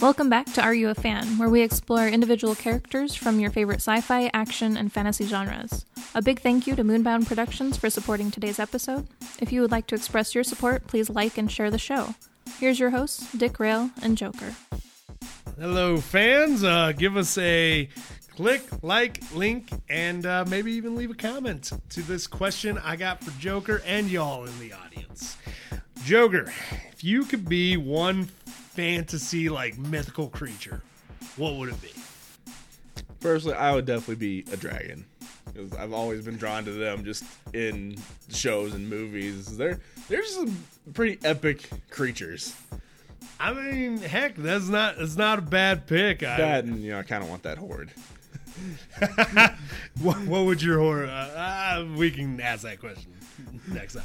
Welcome back to Are You a Fan, where we explore individual characters from your favorite sci fi, action, and fantasy genres. A big thank you to Moonbound Productions for supporting today's episode. If you would like to express your support, please like and share the show. Here's your hosts, Dick Rail and Joker. Hello, fans. Uh, give us a click, like, link, and uh, maybe even leave a comment to this question I got for Joker and y'all in the audience. Joker, if you could be one fantasy like mythical creature, what would it be? Personally, I would definitely be a dragon because I've always been drawn to them just in shows and movies. They're they're some pretty epic creatures. I mean, heck, that's not that's not a bad pick. I, and you know, I kind of want that horde. what, what would your horde? Uh, uh, we can ask that question next time.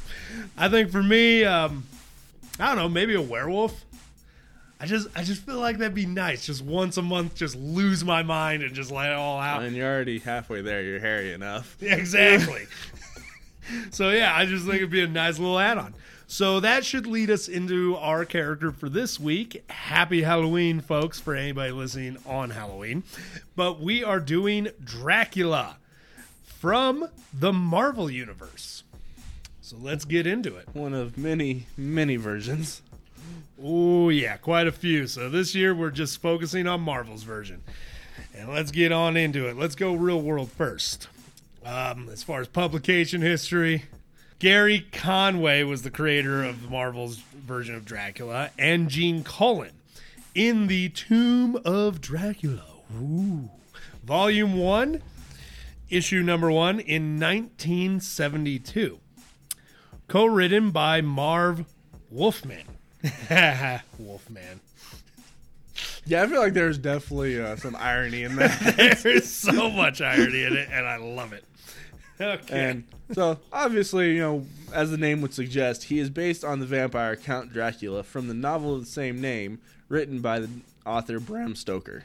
I think for me, um, I don't know, maybe a werewolf. I just, I just feel like that'd be nice. Just once a month, just lose my mind and just let it all out. And you're already halfway there. You're hairy enough. Yeah, exactly. so yeah, I just think it'd be a nice little add-on. So that should lead us into our character for this week. Happy Halloween, folks, for anybody listening on Halloween. But we are doing Dracula from the Marvel Universe. So let's get into it. One of many, many versions. Oh, yeah, quite a few. So this year we're just focusing on Marvel's version. And let's get on into it. Let's go real world first. Um, as far as publication history, Gerry Conway was the creator of Marvel's version of Dracula, and Gene Colan in the Tomb of Dracula. Ooh. Volume 1, issue number 1 in 1972. Co written by Marv Wolfman. Wolfman. Yeah, I feel like there's definitely uh, some irony in that. There's so much irony in it, and I love it. Okay. And so, obviously, you know, as the name would suggest, he is based on the vampire Count Dracula from the novel of the same name, written by the author Bram Stoker.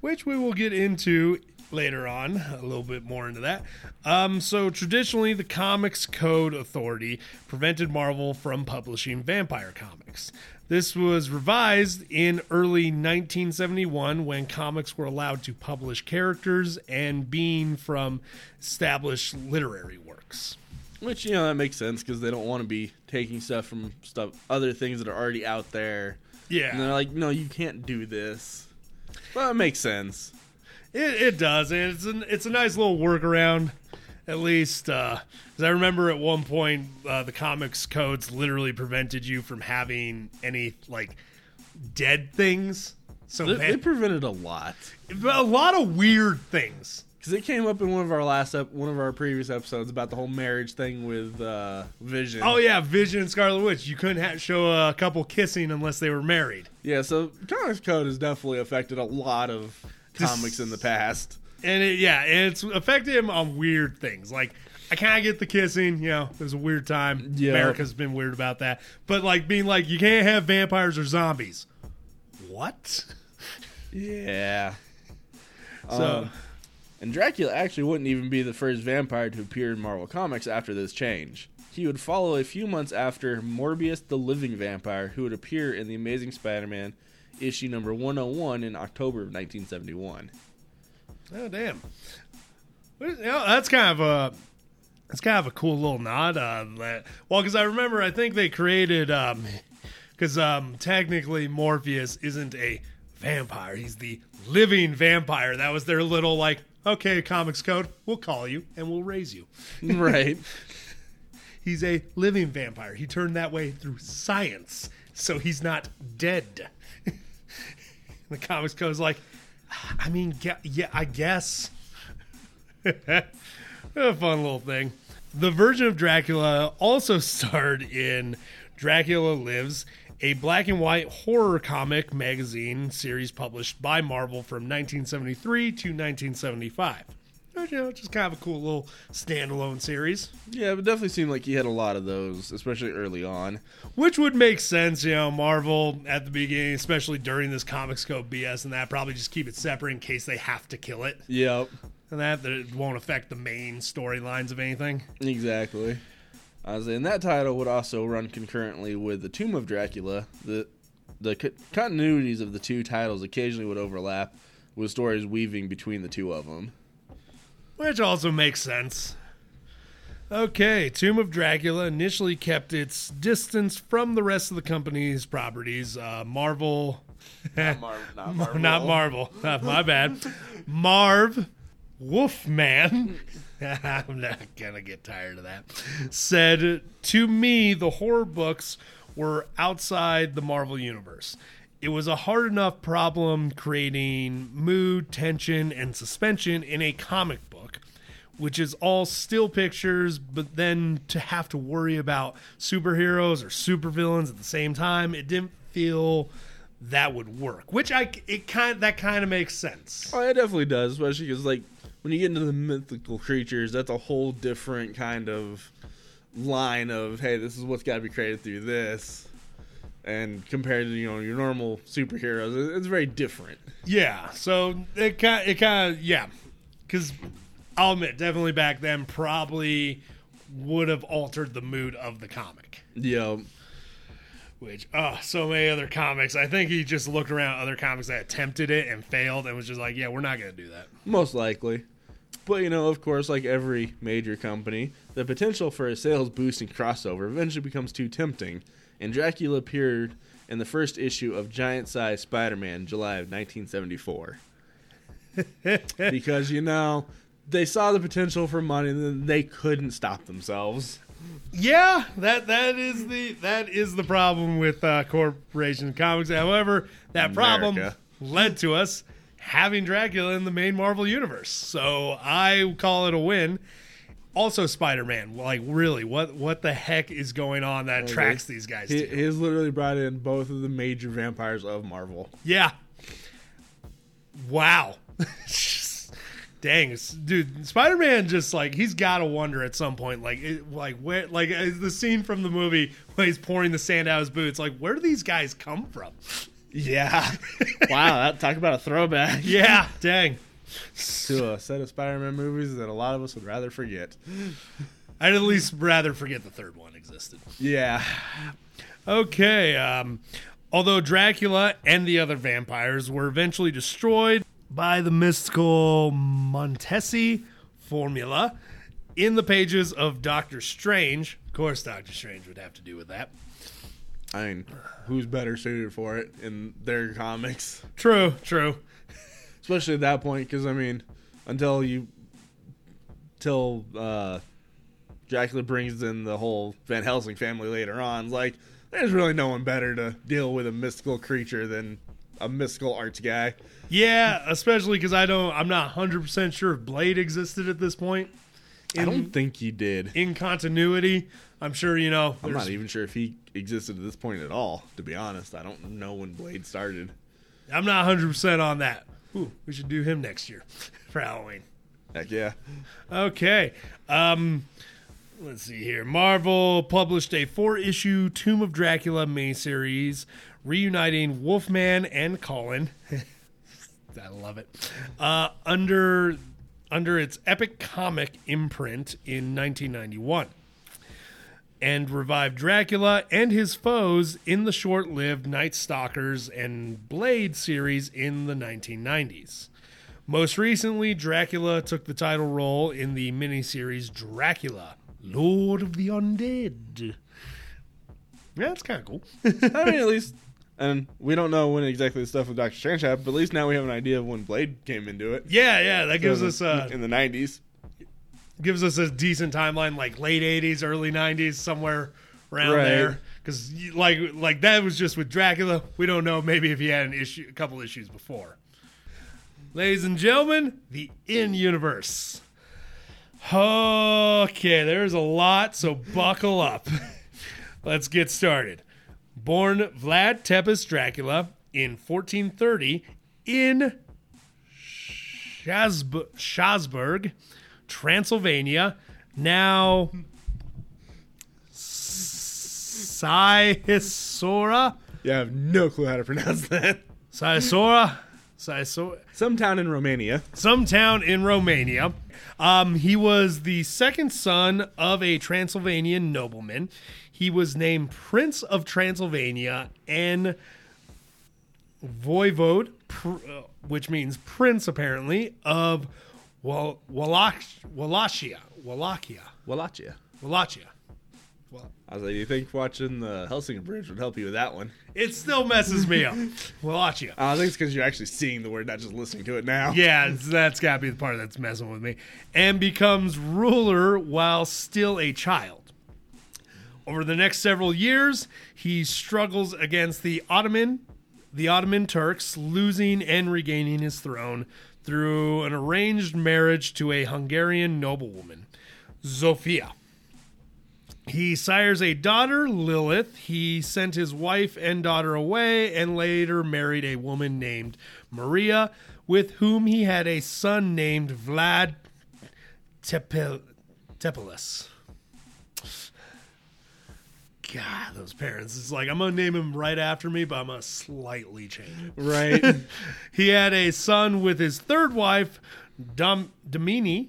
which we will get into later on, a little bit more into that. Um, so, traditionally, the Comics Code Authority prevented Marvel from publishing vampire comics. This was revised in early 1971 when comics were allowed to publish characters and being from established literary works. Which you know that makes sense because they don't want to be taking stuff from stuff other things that are already out there. Yeah. And they're like, no, you can't do this. Well, it makes sense. It, it does, it's an, it's a nice little workaround. At least, because I remember at one point uh, the comics codes literally prevented you from having any like dead things. So They, they prevented a lot a lot of weird things. because it came up in one of our last ep- one of our previous episodes about the whole marriage thing with uh, Vision. Oh yeah, Vision and Scarlet Witch. You couldn't ha- show a couple kissing unless they were married. yeah. So comics code has definitely affected a lot of comics in the past. And it, yeah, and it's affected him on weird things. Like I kind of get the kissing, you know, it was a weird time. Yeah. America's been weird about that. But like being like you can't have vampires or zombies. What? Yeah. So Um, and Dracula actually wouldn't even be the first vampire to appear in Marvel Comics after this change. He would follow a few months after Morbius the Living Vampire, who would appear in The Amazing Spider Man issue number 101 in October of 1971. oh damn. Well, you know, that's kind of a it's kind of a cool little nod. Uh, that, well, because I remember I think they created because um, technically Morbius isn't a vampire; he's the living vampire. That was their little like, okay, comics code. We'll call you and we'll raise you. right. He's a living vampire. He turned that way through science, so he's not dead. the comics code's like, I mean, yeah, I guess. a fun little thing. The version of Dracula also starred in Dracula Lives, a black and white horror comic magazine series published by Marvel from 1973 to 1975. You know, just kind of a cool little standalone series. Yeah, it definitely seemed like he had a lot of those, especially early on. Which would make sense, you know, Marvel at the beginning, especially during this Comics Code BS and that, probably just keep it separate in case they have to kill it. Yep. And that, that it won't affect the main storylines of anything. Exactly. I was saying that title would also run concurrently with the Tomb of Dracula, the the co- continuities of the two titles occasionally would overlap, with stories weaving between the two of them. Which also makes sense. Okay, Tomb of Dracula initially kept its distance from the rest of the company's properties. Uh, Marvel. Mar- not Not Marvel. Uh, my bad. Marv Wolfman. I'm not going to get tired of that. Said, To me, the horror books were outside the Marvel universe. It was a hard enough problem creating mood, tension, and suspension in a comic book, which is all still pictures, but then to have to worry about superheroes or supervillains at the same time, it didn't feel that would work. Which I it kind that kind of makes sense. Oh, it definitely does, especially because like when you get into the mythical creatures, that's a whole different kind of line of hey, this is what's got to be created through this, and compared to you know your normal superheroes, it's very different. Yeah, so it kind it kind of yeah, because I'll admit definitely back then probably would have altered the mood of the comic. Yeah, Which oh, so many other comics. I think he just looked around other comics that attempted it and failed, and was just like, yeah, we're not gonna do that. most likely. But you know, of course, like every major company, the potential for a sales boosting crossover eventually becomes too tempting, and Dracula appeared in the first issue of Giant Size Spider-Man, July of 1974. because you know they saw the potential for money, and then they couldn't stop themselves. Yeah, that that is the that is the problem with uh, corporation comics. However, that problem led to us having Dracula in the main Marvel universe. So I call it a win. Also, Spider Man. Like, really, what what the heck is going on that tracks these guys? He, to? he's literally brought in both of the major vampires of Marvel. Yeah. Wow. Dang, dude, Spider Man just like he's got to wonder at some point, like, it, like where, like uh, the scene from the movie when he's pouring the sand out of his boots. Like, where do these guys come from? Yeah. wow, that talk about a throwback. Yeah, dang. to a set of Spider-Man movies that a lot of us would rather forget. I'd at least rather forget the third one existed. Yeah, Okay. Um, although Dracula and the other vampires were eventually destroyed by the mystical Montesi formula in the pages of Doctor Strange. Of course, Doctor Strange would have to do with that. I mean, who's better suited for it in their comics, True, true. especially at that point? Because I mean, until you, till uh, Dracula brings in the whole Van Helsing family later on, like there's really no one better to deal with a mystical creature than a mystical arts guy. Yeah, especially because I don't. I'm not 100 percent sure if Blade existed at this point. I don't think he did. in continuity, I'm sure you know. I'm not even sure if he existed at this point at all. To be honest, I don't know when Blade started. I'm not 100 percent on that. Ooh, we should do him next year for Halloween. Heck yeah. Okay. Um, let's see here. Marvel published a four issue Tomb of Dracula miniseries reuniting Wolfman and Colan. I love it. Uh, under under its epic comic imprint in 1991 and revived Dracula and his foes in the short lived Night Stalkers and Blade series in the 1990s. Most recently, Dracula took the title role in the miniseries Dracula, Lord of the Undead. Yeah, that's kind of cool. I mean, at least, and we don't know when exactly the stuff with Doctor Strange happened, but at least now we have an idea of when Blade came into it. yeah, yeah, that gives So, us uh, in the '90s. gives us a decent timeline, like late '80s, early '90s, somewhere around Right. there. Because like like that was just with Dracula. We don't know maybe if he had an issue, a couple issues before. Ladies and gentlemen, the in universe. Okay, there's a lot, so buckle up. Let's get started. Born Vlad Tepes Dracula in 1430 in Schasberg, Transylvania, now Saisora, Yeah, I have no clue how to pronounce that. Saisora, Saisora, Some town in Romania. some town in Romania. Um, he was the second son of a Transylvanian nobleman. He was named Prince of Transylvania and voivode, pr- uh, which means prince apparently, of Wal- Wallach- Wallachia. Wallachia. Wallachia. Wallachia. I was like, you think watching the Helsinger Bridge would help you with that one? It still messes me up. Wallachia. I think it's because you're actually seeing the word, not just listening to it now. Yeah, it's- that's got to be the part that's messing with me. And becomes ruler while still a child. Over the next several years, he struggles against the Ottoman, the Ottoman Turks, losing and regaining his throne through an arranged marriage to a Hungarian noblewoman, Zofia. He sires a daughter, Lilith. He sent his wife and daughter away and later married a woman named Maria, with whom he had a son named Vlad Tepel- Tepelus. God, those parents. It's like, I'm going to name him right after me, but I'm going to slightly change it. Right. He had a son with his third wife, Dom- Domini,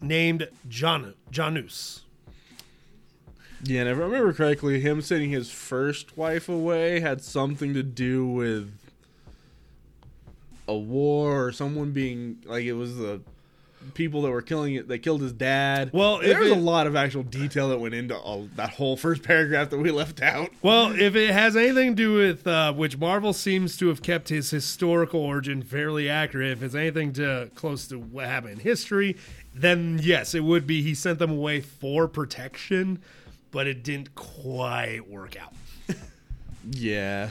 named John- Janus. yeah, and if I remember correctly, him sending his first wife away had something to do with a war or someone being like it was the people that were killing it. They killed his dad. Well, if there was it- a lot of actual detail that went into all, that whole first paragraph that we left out. Well, if it has anything to do with uh, which Marvel seems to have kept his historical origin fairly accurate, if it's anything to close to what happened in history, then yes, it would be he sent them away for protection, but it didn't quite work out. Yeah.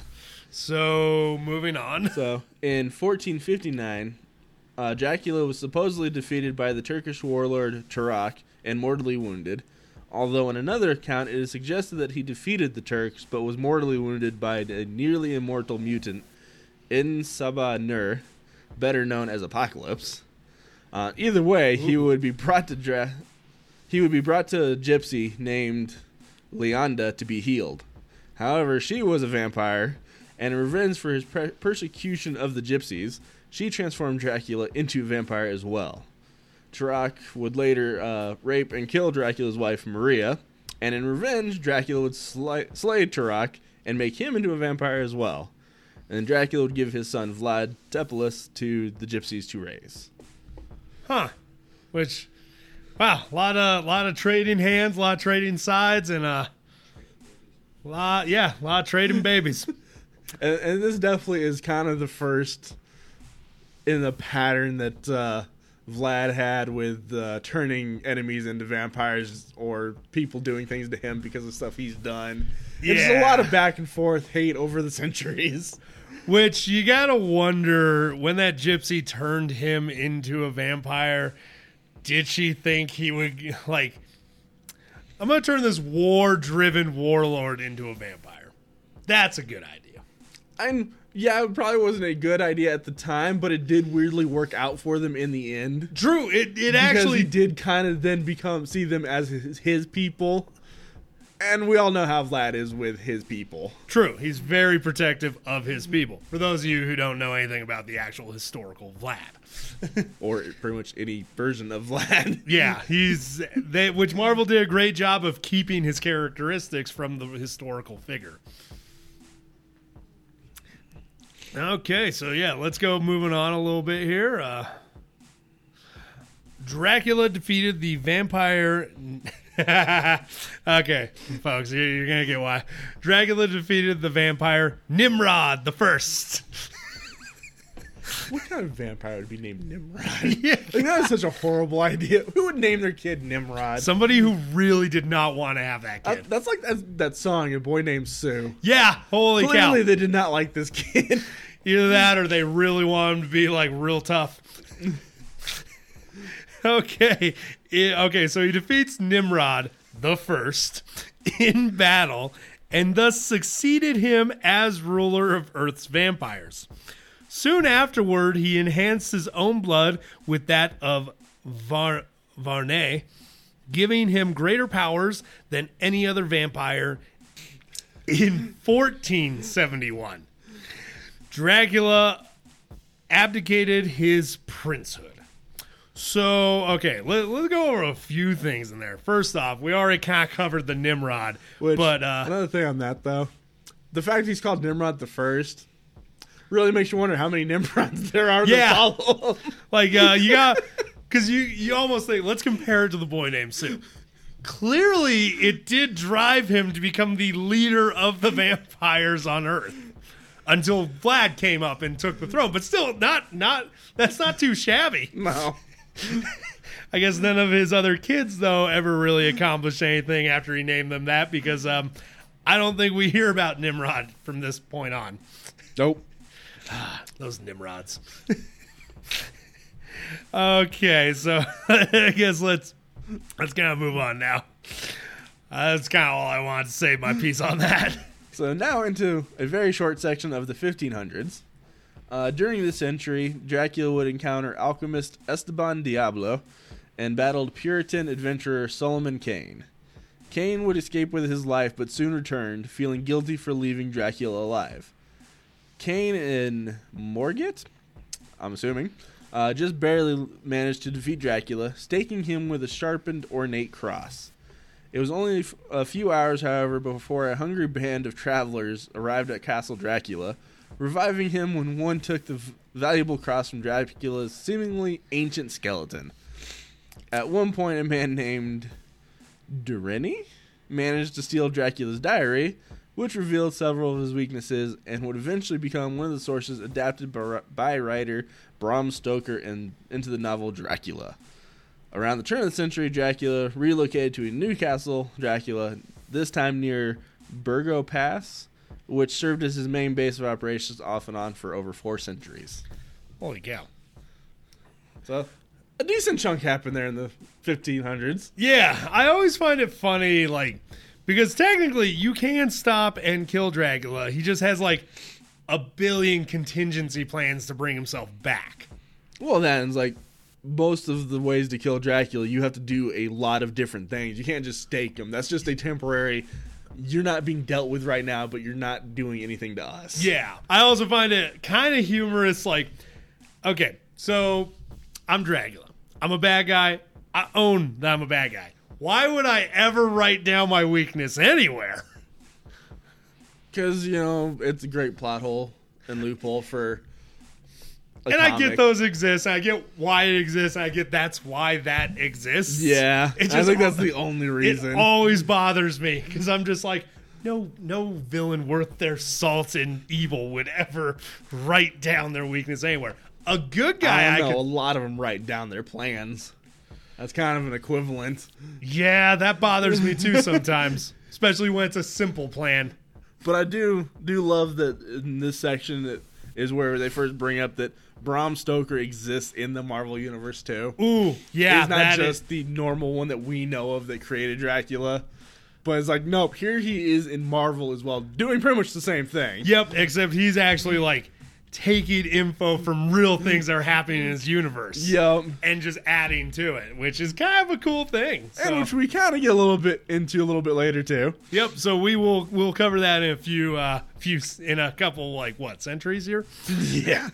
So moving on. So in 1459, uh, Dracula was supposedly defeated by the Turkish warlord Turak and mortally wounded. Although in another account, it is suggested that he defeated the Turks but was mortally wounded by a nearly immortal mutant, En Sabah Nur, better known as Apocalypse. Uh, either way, he would be brought to Dra- he would be brought to a gypsy named Leonda to be healed. However, she was a vampire, and in revenge for his per- persecution of the gypsies, she transformed Dracula into a vampire as well. Turok would later uh, rape and kill Dracula's wife Maria, and in revenge, Dracula would sli- slay Turok and make him into a vampire as well. And Dracula would give his son Vlad Tepelus to the gypsies to raise. Huh. Which wow, a lot of lot of trading hands, a lot of trading sides, and uh lot yeah, a lot of trading babies. And, and this definitely is kind of the first in the pattern that uh, Vlad had with uh, turning enemies into vampires or people doing things to him because of stuff he's done. there's a lot of back and forth hate over the centuries. Which you gotta wonder when that gypsy turned him into a vampire, did she think he would like I'm gonna turn this war driven warlord into a vampire. That's a good idea. And yeah, it probably wasn't a good idea at the time, but it did weirdly work out for them in the end. True, it, it actually did kind of then become see them as his, his people. And we all know how Vlad is with his people. True. He's very protective of his people. For those of you who don't know anything about the actual historical Vlad. or pretty much any version of Vlad. Yeah, he's they which Marvel did a great job of keeping his characteristics from the historical figure. Okay, so yeah, let's go moving on a little bit here. Uh Dracula defeated the vampire. okay, folks, you're, you're gonna get why. Dracula defeated the vampire Nimrod the First. What kind of vampire would be named Nimrod? Yeah. Like, that is such a horrible idea. Who would name their kid Nimrod? Somebody who really did not want to have that kid. that's like that, that song, A Boy Named Sue. yeah, holy cow. Clearly, they did not like this kid. Either that or they really want him to be like real tough. okay. Okay, so he defeats Nimrod the first in battle and thus succeeded him as ruler of Earth's vampires. Soon afterward, he enhanced his own blood with that of Var- Varney, giving him greater powers than any other vampire in 1471. Dracula abdicated his princehood. So, okay, let, let's go over a few things in there. First off, we already kind of covered the Nimrod, Which, but uh, another thing on that though, the fact he's called Nimrod the First, really makes you wonder how many Nimrods there are Yeah. Like uh, you got because you you almost think let's compare it to the boy named Sue. Clearly, it did drive him to become the leader of the vampires on Earth until Vlad came up and took the throne. But still, not not that's not too shabby. No. I guess none of his other kids though ever really accomplished anything after he named them that because um, I don't think we hear about Nimrod from this point on. Nope. Those Nimrods. okay, so I guess let's let's kind of move on now. Uh, that's kind of all I wanted to say. My piece on that. So now into a very short section of the 1500s. Uh, during this century, Dracula would encounter alchemist Esteban Diablo and battled Puritan adventurer Solomon Kane. Kane would escape with his life but soon returned, feeling guilty for leaving Dracula alive. Kane and Morgit, I'm assuming, uh, just barely managed to defeat Dracula, staking him with a sharpened ornate cross. It was only a few hours, however, before a hungry band of travelers arrived at Castle Dracula, reviving him when one took the v- valuable cross from Dracula's seemingly ancient skeleton. At one point, a man named Durini managed to steal Dracula's diary, which revealed several of his weaknesses and would eventually become one of the sources adapted by, by writer Bram Stoker in, into the novel Dracula. Around the turn of the century, Dracula relocated to a new castle, Dracula, this time near Borgo Pass, which served as his main base of operations off and on for over four centuries. Holy cow! So, a decent chunk happened there in the 1500s. Yeah, I always find it funny, like because technically you can stop and kill Dracula. He just has like a billion contingency plans to bring himself back. Well, then it's like most of the ways to kill Dracula, you have to do a lot of different things. You can't just stake him. That's just a temporary. You're not being dealt with right now, but you're not doing anything to us. Yeah. I also find it kind of humorous. Like, okay, so I'm Dracula. I'm a bad guy. I own that I'm a bad guy. Why would I ever write down my weakness anywhere? because you know it's a great plot hole and loophole for. and I get those exist. I get why it exists. I get that's why that exists. Yeah, It I think that's the only reason. It always bothers me because I'm just like, no, no villain worth their salt and evil would ever write down their weakness anywhere. A good guy, I I, know. could a lot of them write down their plans. That's kind of an equivalent. Yeah, that bothers me too sometimes, especially when it's a simple plan. But I do do love that in this section that is where they first bring up that Bram Stoker exists in the Marvel universe too. Ooh, yeah, He's not that just is- the normal one that we know of that created Dracula. But it's like, nope, here he is in Marvel as well, doing pretty much the same thing. Yep, except he's actually like taking info from real things that are happening in his universe. Yep. And just adding to it, which is kind of a cool thing. So- And which we kind of get a little bit into a little bit later too. Yep. So we will we'll cover that in a few uh few in a couple like what centuries here. Yeah.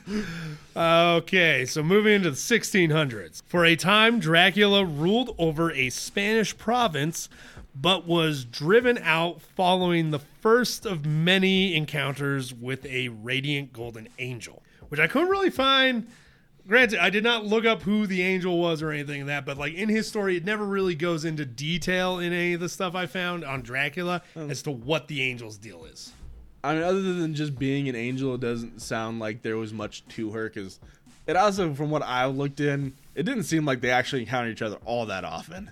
Okay, so moving into the 1600s. For a time, Dracula ruled over a Spanish province, but was driven out following the first of many encounters with a radiant golden angel, which I couldn't really find. Granted, I did not look up who the angel was or anything like that, but like in his story, it never really goes into detail in any of the stuff I found on Dracula hmm. as to what the angel's deal is. I mean, other than just being an angel, it doesn't sound like there was much to her because it also, from what I looked in, it didn't seem like they actually encountered each other all that often.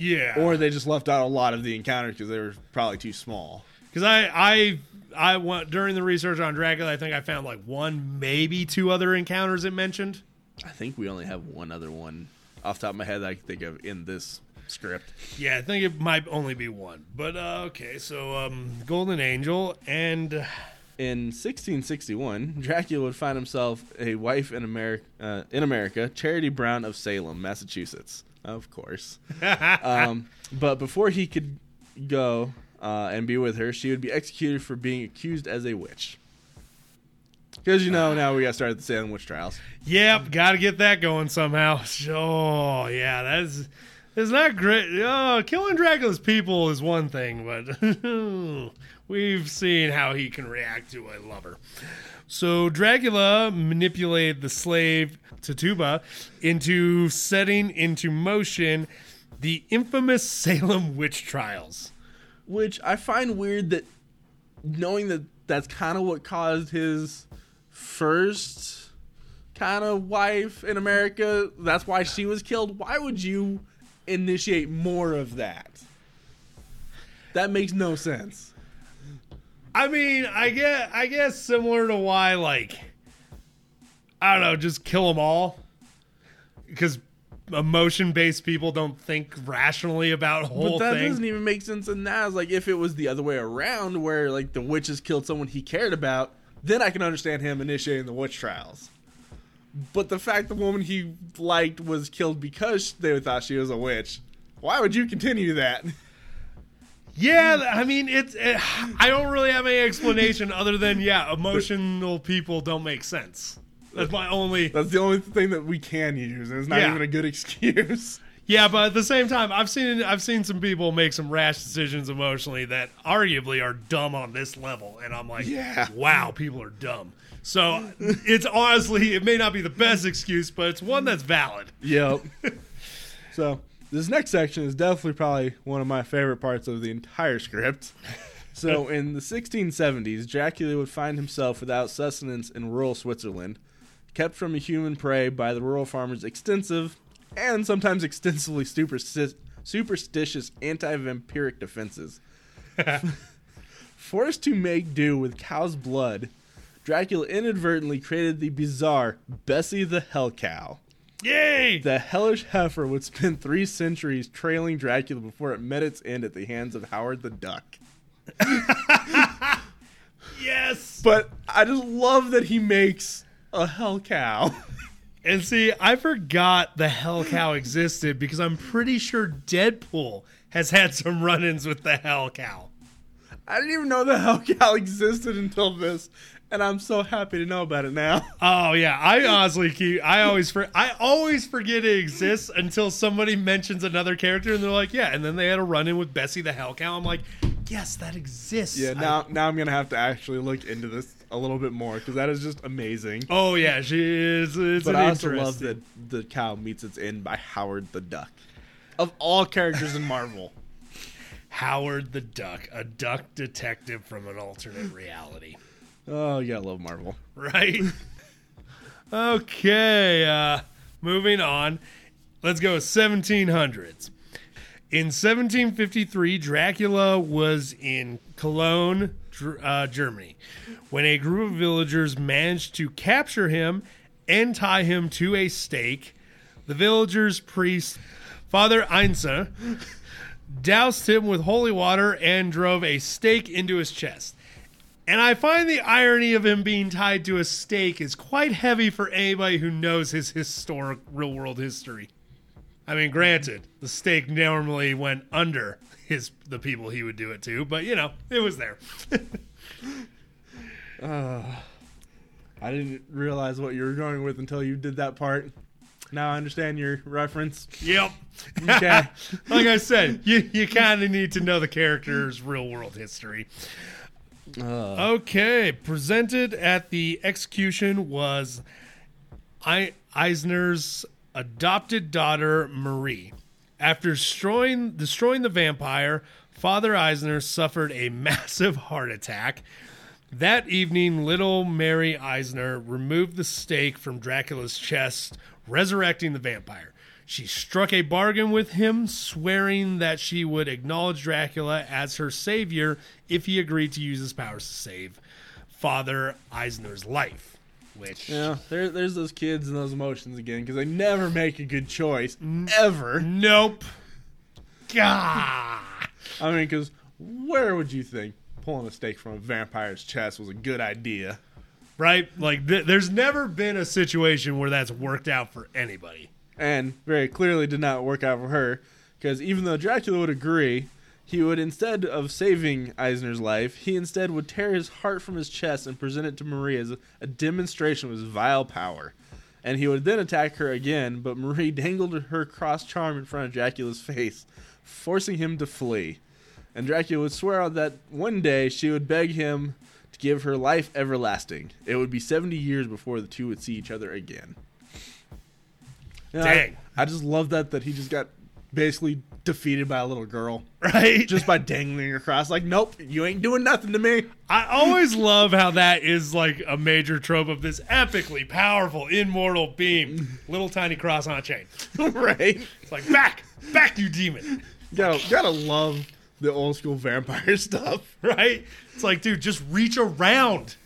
Yeah. Or they just left out a lot of the encounters because they were probably too small. Because I, I, I went during the research on Dracula. I think I found like one, maybe two other encounters it mentioned. I think we only have one other one off the top of my head that I can think of in this script. Yeah, I think it might only be one. But uh, okay, so um, Golden Angel and uh, In 1661, Dracula would find himself a wife in America, uh, in America, Charity Brown of Salem, Massachusetts. Of course. um, but before he could go uh, and be with her, she would be executed for being accused as a witch. Because you know now we got started the Salem witch trials. yep, got to get that going somehow. Oh yeah, that's It's not great. Oh, killing Dracula's people is one thing, but we've seen how he can react to a lover. So Dracula manipulated the slave Tituba into setting into motion the infamous Salem witch trials. Which I find weird that knowing that that's kind of what caused his first kind of wife in America, that's why she was killed. Why would you initiate more of that? That makes no sense. I mean, I get, I guess similar to why, like, I don't know, just kill them all because emotion-based people don't think rationally about whole but that thing. doesn't even make sense in that. Like if it was the other way around, where like the witches killed someone he cared about, then I can understand him initiating the witch trials. But the fact the woman he liked was killed because they thought she was a witch, why would you continue that? Yeah, I mean, it's. It, I don't really have any explanation other than yeah, emotional people don't make sense. That's my only. That's the only thing that we can use, and it's not Yeah. even a good excuse. Yeah, but at the same time, I've seen I've seen some people make some rash decisions emotionally that arguably are dumb on this level, and I'm like, Yeah. wow, people are dumb. So it's honestly, it may not be the best excuse, but it's one that's valid. Yep. so this next section is definitely probably one of my favorite parts of the entire script. So in the 1670s, Dracula would find himself without sustenance in rural Switzerland, kept from a human prey by the rural farmers' extensive and sometimes extensively supersti- superstitious anti-vampiric defenses. Forced to make do with cow's blood, Dracula inadvertently created the bizarre Bessie the Hell Cow. Yay! The hellish heifer would spend three centuries trailing Dracula before it met its end at the hands of Howard the Duck. Yes. But I just love that he makes a hell cow. And see, I forgot the Hell Cow existed because I'm pretty sure Deadpool has had some run-ins with the Hell Cow. I didn't even know the hell cow existed until this, and I'm so happy to know about it now. Oh yeah, I honestly keep. I always for. I always forget it exists until somebody mentions another character, and they're like, "Yeah." And then they had a run-in with Bessie the Hell Cow. I'm like, "Yes, that exists." Yeah, I- now now I'm gonna have to actually look into this a little bit more because that is just amazing. oh yeah, she is. It's but an I also love that the cow meets its end by Howard the Duck. Of all characters in Marvel. Howard the Duck, a duck detective from an alternate reality. Oh, you gotta love Marvel. right? okay, uh, moving on. Let's go 1700s. In 1753, Dracula was in Cologne, uh, Germany, when a group of villagers managed to capture him and tie him to a stake. The villagers' priest, Father Eisner, doused him with holy water and drove a stake into his chest. And I find the irony of him being tied to a stake is quite heavy for anybody who knows his historic real world history. I mean, granted, the stake normally went under his the people he would do it to, but you know, it was there. Uh, I didn't realize what you were going with until you did that part. Now I understand your reference. yep. Okay. like I said, you you kind of need to know the character's real world history. Uh. Okay, presented at the execution was I- Eisner's adopted daughter Marie. After destroying destroying the vampire, Father Eisner suffered a massive heart attack. That evening, little Mary Eisner removed the stake from Dracula's chest, resurrecting the vampire. She struck a bargain with him, swearing that she would acknowledge Dracula as her savior if he agreed to use his powers to save Father Eisner's life. Which, Yeah, there, there's those kids and those emotions again because they never make a good choice ever. nope. Gah. I mean, because where would you think pulling a stake from a vampire's chest was a good idea? Right? Like, th- there's never been a situation where that's worked out for anybody. And very clearly did not work out for her because even though Dracula would agree, he would instead of saving Eisner's life, he instead would tear his heart from his chest and present it to Marie as a, demonstration of his vile power. and he would then attack her again, but Marie dangled her cross charm in front of Dracula's face, forcing him to flee. And Dracula would swear that one day she would beg him to give her life everlasting. It would be 70 years before the two would see each other again. You know, I- Dang. I, just love that that he just got basically defeated by a little girl Right? just by dangling across. Like, nope, you ain't doing nothing to me. I always love how that is like a major trope of this epically powerful immortal beam, little tiny cross on a chain. right? It's like back, back, you demon, You gotta, you gotta love the old school vampire stuff. right? It's like, dude, just reach around.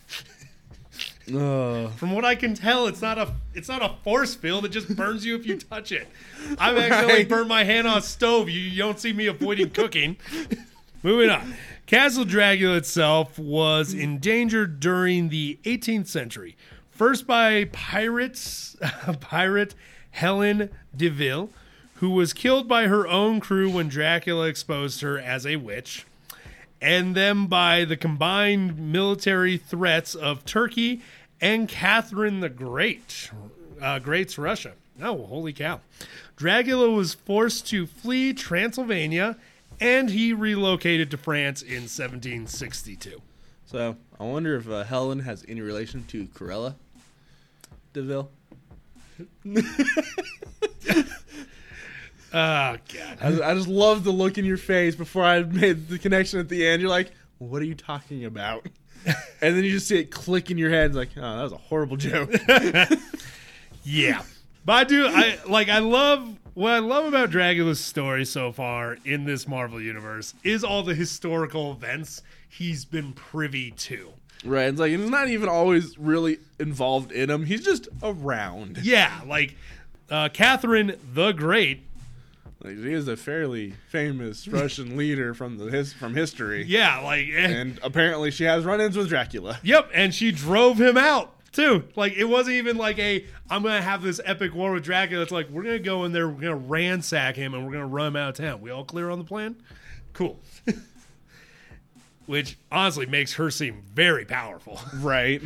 From what I can tell, it's not a it's not a force field. It just burns you if you touch it. I've accidentally burned my hand on a stove. You, you don't see me avoiding cooking. Moving on. Castle Dracula itself was endangered during the 18th century, first by pirates, pirate Helen Deville, who was killed by her own crew when Dracula exposed her as a witch and then by the combined military threats of Turkey and Catherine the Great, uh, Great's Russia. Oh, holy cow. Dracula was forced to flee Transylvania and he relocated to France in 1762. so I wonder if uh, Helen has any relation to Corella Deville. Oh, God. I, I just love the look in your face before I made the connection at the end. You're like, "What are you talking about?" and then you just see it click in your head. Like, "Oh, that was a horrible joke." Yeah. But I do I like I love what I love about Dracula's story so far in this Marvel universe is all the historical events he's been privy to. right? It's like he's not even always really involved in them. He's just around. Yeah, like uh, Catherine the Great. Like, he is a fairly famous Russian leader from the his, from history. Yeah, like eh, And apparently, she has run-ins with Dracula. yep, and she drove him out too. Like it wasn't even like a I'm gonna have this epic war with Dracula. It's like we're gonna go in there, we're gonna ransack him, and we're gonna run him out of town. We all clear on the plan? Cool. Which honestly makes her seem very powerful. Right.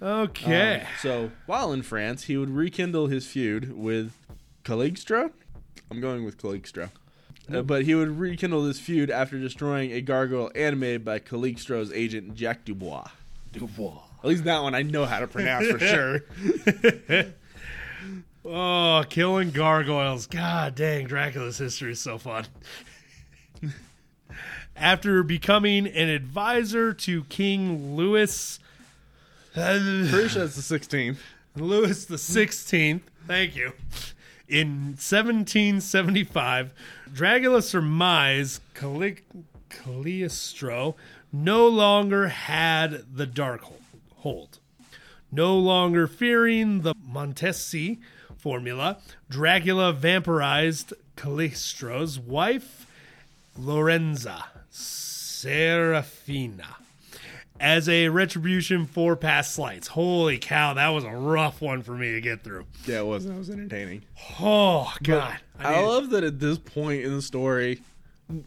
Okay. Um, so while in France, he would rekindle his feud with Caligstro. I'm going with Caligstro. Uh, but he would rekindle this feud after destroying a gargoyle animated by Caligstro's agent Jack Dubois. Dubois. At least that one I know how to pronounce for sure. Oh, killing gargoyles. God dang, Dracula's history is so fun. After becoming an advisor to King Louis Pretty sure it's the 16th. Louis the Sixteenth, thank you. In 1775, Dracula surmised Cagliostro no longer had the dark hold. No longer fearing the Montesi formula, Dracula vampirized Cagliostro's wife, Lorenza Serafina as a retribution for past slights. Holy cow, that was a rough one for me to get through. Yeah, it was. That was entertaining. Oh god, I, mean, love that at this point in the story,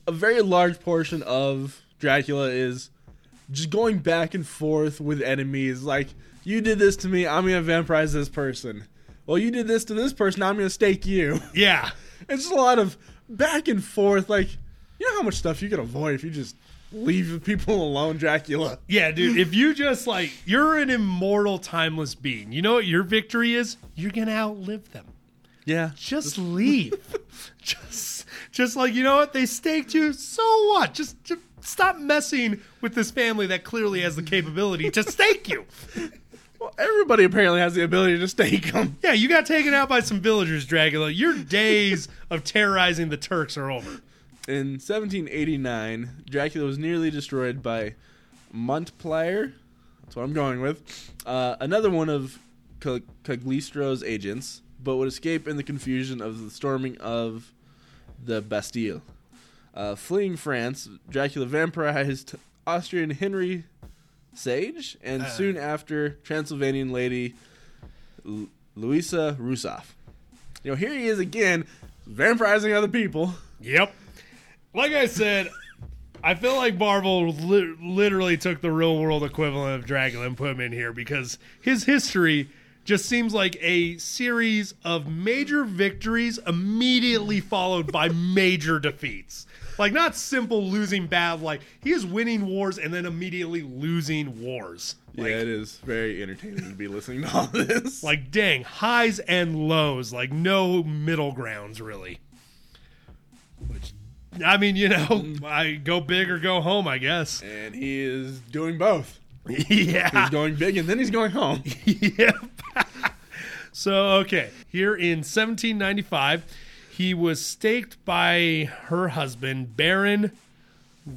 a very large portion of Dracula is just going back and forth with enemies. Like, you did this to me, I'm going to vampirize this person. Well, you did this to this person, I'm going to stake you. yeah, It's just a lot of back and forth. Like, you know how much stuff you could avoid if you just leave people alone, Dracula. yeah, dude. If you just like, you're an immortal, timeless being. You know what your victory is? You're gonna outlive them. Yeah. Just leave. just, just like you know what they staked you. So what? Just, just stop messing with this family that clearly has the capability to stake you. Well, everybody apparently has the ability to stake them. Yeah, you got taken out by some villagers, Dracula. Your days of terrorizing the Turks are over. In 1789, Dracula was nearly destroyed by Montplair. That's what I'm going with. Uh, another one of Cag- Cagliostro's agents, but would escape in the confusion of the storming of the Bastille. Uh, fleeing France, Dracula vampirized Austrian Henry Sage, and soon after, Transylvanian lady L- Louisa Rusoff. You know, here he is again, vampirizing other people. Yep. Like I said, I feel like Marvel li- literally took the real world equivalent of Dracula and put him in here because his history just seems like a series of major victories immediately followed by major defeats. Like not simple losing battle. Like he is winning wars and then immediately losing wars. yeah, it is very entertaining to be listening to all this. like dang, highs and lows. Like no middle grounds really. Which, I mean, you know, mm. I go big or go home. I guess. and he is doing both. yeah. He's going big and then he's going home. yep. so, okay. Here in 1795, he was staked by her husband, Baron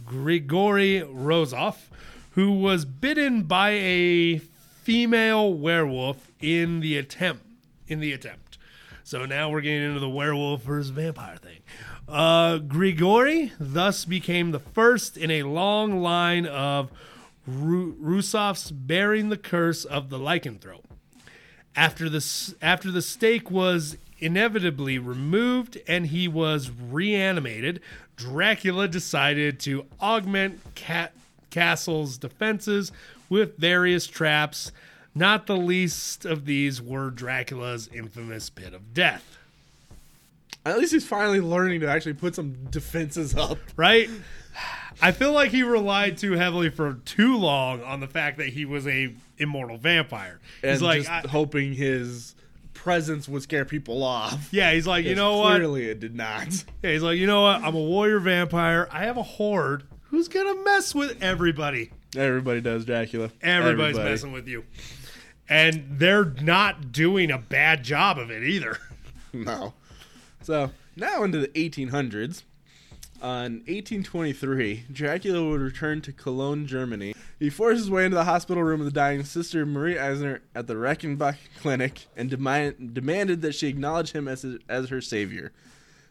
Grigori Russoff, who was bitten by a female werewolf in the attempt. In the attempt. So now we're getting into the werewolf versus vampire thing. Uh, Grigori thus became the first in a long line of Ru- Russoffs bearing the curse of the lycanthrope. After the after the stake was inevitably removed and he was reanimated, Dracula decided to augment Cat Castle's defenses with various traps. Not the least of these were Dracula's infamous pit of death. At least he's finally learning to actually put some defenses up. right? I feel like he relied too heavily for too long on the fact that he was a immortal vampire. And He's like, just I- hoping his presence would scare people off. yeah, he's like, you know what? Clearly it did not. Yeah, he's like, you know what? I'm a warrior vampire. I have a horde. Who's gonna mess with everybody? Everybody does Dracula. Everybody's Everybody. messing with you, and they're not doing a bad job of it either. No. So now into the 1800s. On 1823, Dracula would return to Cologne, Germany. He forced his way into the hospital room of the dying sister Marie Eisner at the Reckenbach Clinic and demand, demanded that she acknowledge him as, his, as her savior.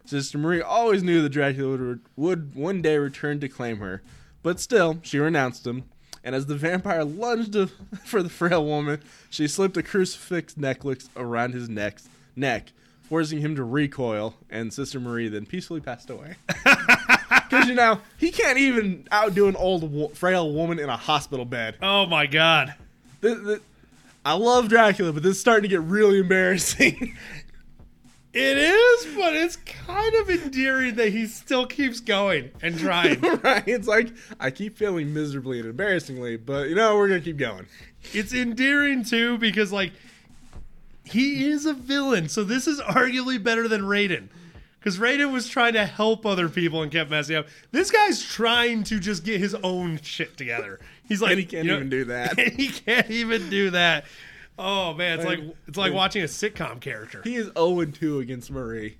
Sister Marie always knew that Dracula would, would one day return to claim her, but still, she renounced him. And as the vampire lunged for the frail woman, she slipped a crucifix necklace around his neck, neck, forcing him to recoil. And Sister Marie then peacefully passed away. Because you know he can't even outdo an old frail woman in a hospital bed. Oh my god! Th- th- I love Dracula, but this is starting to get really embarrassing. It is, but it's kind of endearing that he still keeps going and trying. right? It's like I keep failing miserably and embarrassingly, but you know we're gonna keep going. it's endearing too because like he is a villain, so this is arguably better than Raiden. Because Raiden was trying to help other people and kept messing up. This guy's trying to just get his own shit together. He's like, And he can't you know- even do that. He can't even do that. Oh man, it's like, Like- it's like watching a sitcom character. He is 0 2 against Marie.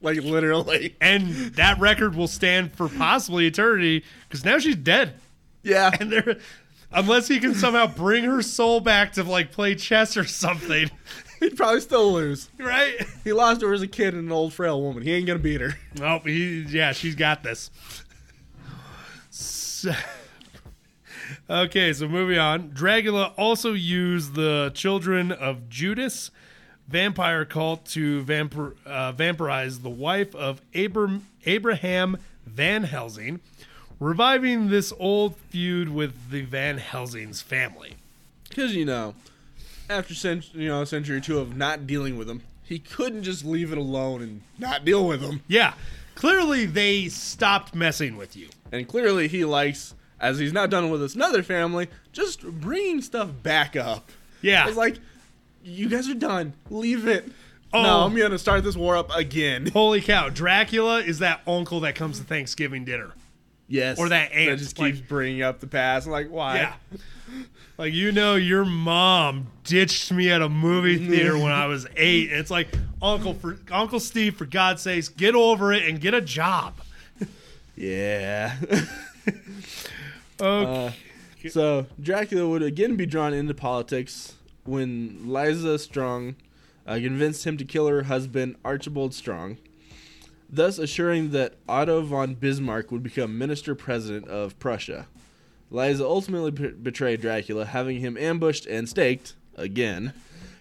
Like literally. and that record will stand for possibly eternity because now she's dead. Yeah. And there, unless he can somehow bring her soul back to like play chess or something, He'd probably still lose. right? He lost her as a kid and an old frail woman. He ain't gonna beat her. Oh, he, yeah, she's got this. So- okay, so moving on. Dracula also used the children of Judas vampire cult to vampir- uh, vampirize the wife of Abram- Abraham Van Helsing, reviving this old feud with the Van Helsing's family. Because you know, after cent- you know a century or two of not dealing with them, he couldn't just leave it alone and not deal with them. Yeah, clearly they stopped messing with you. And clearly, he likes, as he's not done with this another family, just bringing stuff back up. Yeah. It's like, you guys are done. Leave it. Oh. No, I'm gonna start this war up again. Holy cow, Dracula is that uncle that comes to Thanksgiving dinner. Yes. Or that aunt, that just like- keeps bringing up the past. I'm like, why? Yeah. Like you know, your mom ditched me at a movie theater when I was eight. It's like Uncle for Uncle Steve, for God's sakes, get over it and get a job. Yeah. Okay. so Dracula would again be drawn into politics when Liza Strong uh, convinced him to kill her husband Archibald Strong, thus assuring that Otto von Bismarck would become minister president of Prussia. Liza ultimately b- betrayed Dracula, having him ambushed and staked again.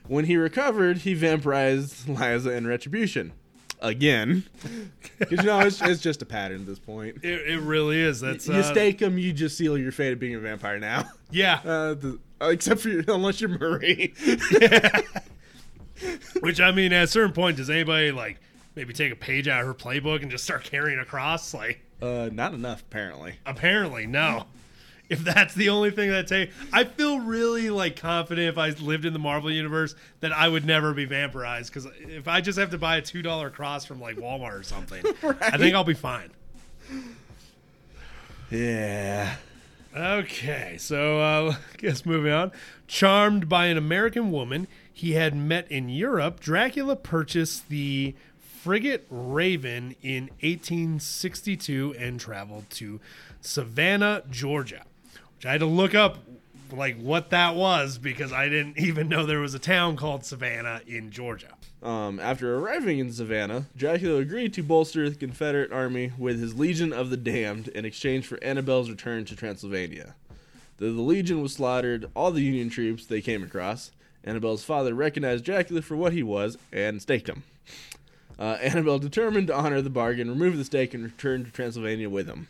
When he recovered, he vampirized Liza in retribution again. Because you know it's, it's just a pattern at this point. it, it really is. That's you uh, stake him, you just seal your fate of being a vampire now. Yeah. Uh, the, uh, except for you, unless you're Murray. Which I mean, at a certain point, does anybody like maybe take a page out of her playbook and just start carrying across? Like, uh, not enough, apparently. apparently, no. If that's the only thing that take, I feel really like confident if I lived in the Marvel universe that I would never be vampirized because if I just have to buy a two dollar cross from like Walmart or something, I think I'll be fine. Yeah. Okay, so uh, I guess moving on. Charmed by an American woman he had met in Europe, Dracula purchased the frigate Raven in 1862 and traveled to Savannah, Georgia. Which I had to look up like what that was because I didn't even know there was a town called Savannah in Georgia. Um, after arriving in Savannah, Dracula agreed to bolster the Confederate army with his Legion of the Damned in exchange for Annabelle's return to Transylvania. Though the Legion was slaughtered all the Union troops they came across, Annabelle's father recognized Dracula for what he was and staked him. Uh, Annabelle determined to honor the bargain, removed the stake, and returned to Transylvania with him.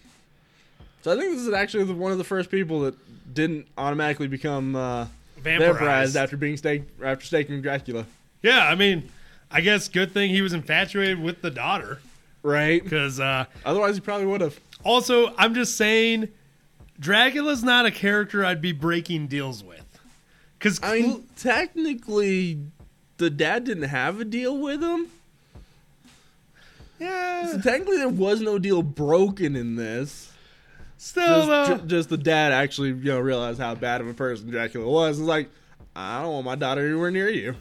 So I think this is actually the, one of the first people that didn't automatically become uh, Vaporized. vaporized after being staked after staking Dracula. Yeah, I mean, I guess good thing he was infatuated with the daughter Right. because uh, Otherwise, he probably would have. Also, I'm just saying, Dracula's not a character I'd be breaking deals with. Because I mean, technically, the dad didn't have a deal with him. Yeah, So technically, there was no deal broken in this. still Just, ju- just the dad actually, you know, realized how bad of a person Dracula was. It's like, I don't want my daughter anywhere near you.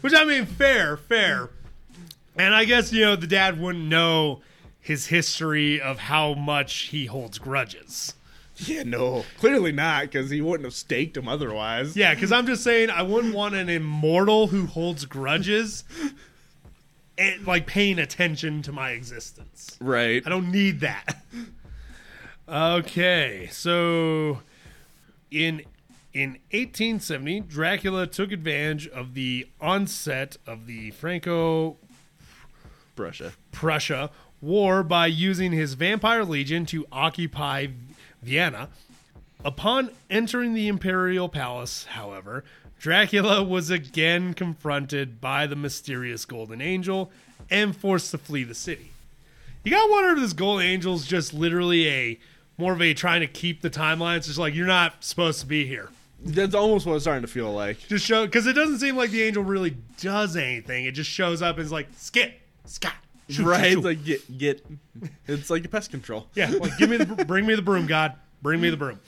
which I mean, fair, fair. And I guess you know the dad wouldn't know his history of how much he holds grudges. Yeah, no, clearly not, because he wouldn't have staked him otherwise. Yeah, because I'm just saying I wouldn't want an immortal who holds grudges, and, like paying attention to my existence. Right. I don't need that. Okay, so in in 1870, Dracula took advantage of the onset of the Franco Prussia. Prussia war by using his vampire legion to occupy Vienna. Upon entering the imperial palace, however, Dracula was again confronted by the mysterious golden angel and forced to flee the city. You gotta wonder if this golden angel's just literally a more of a trying to keep the timelines. Just like you're not supposed to be here. That's almost what it's starting to feel like. Just show because it doesn't seem like the angel really does anything. It just shows up and is like skip, scat, shoot, right? shoot, like get get. It's like a pest control. Yeah, like give me the bring me the broom, God. Bring me the broom.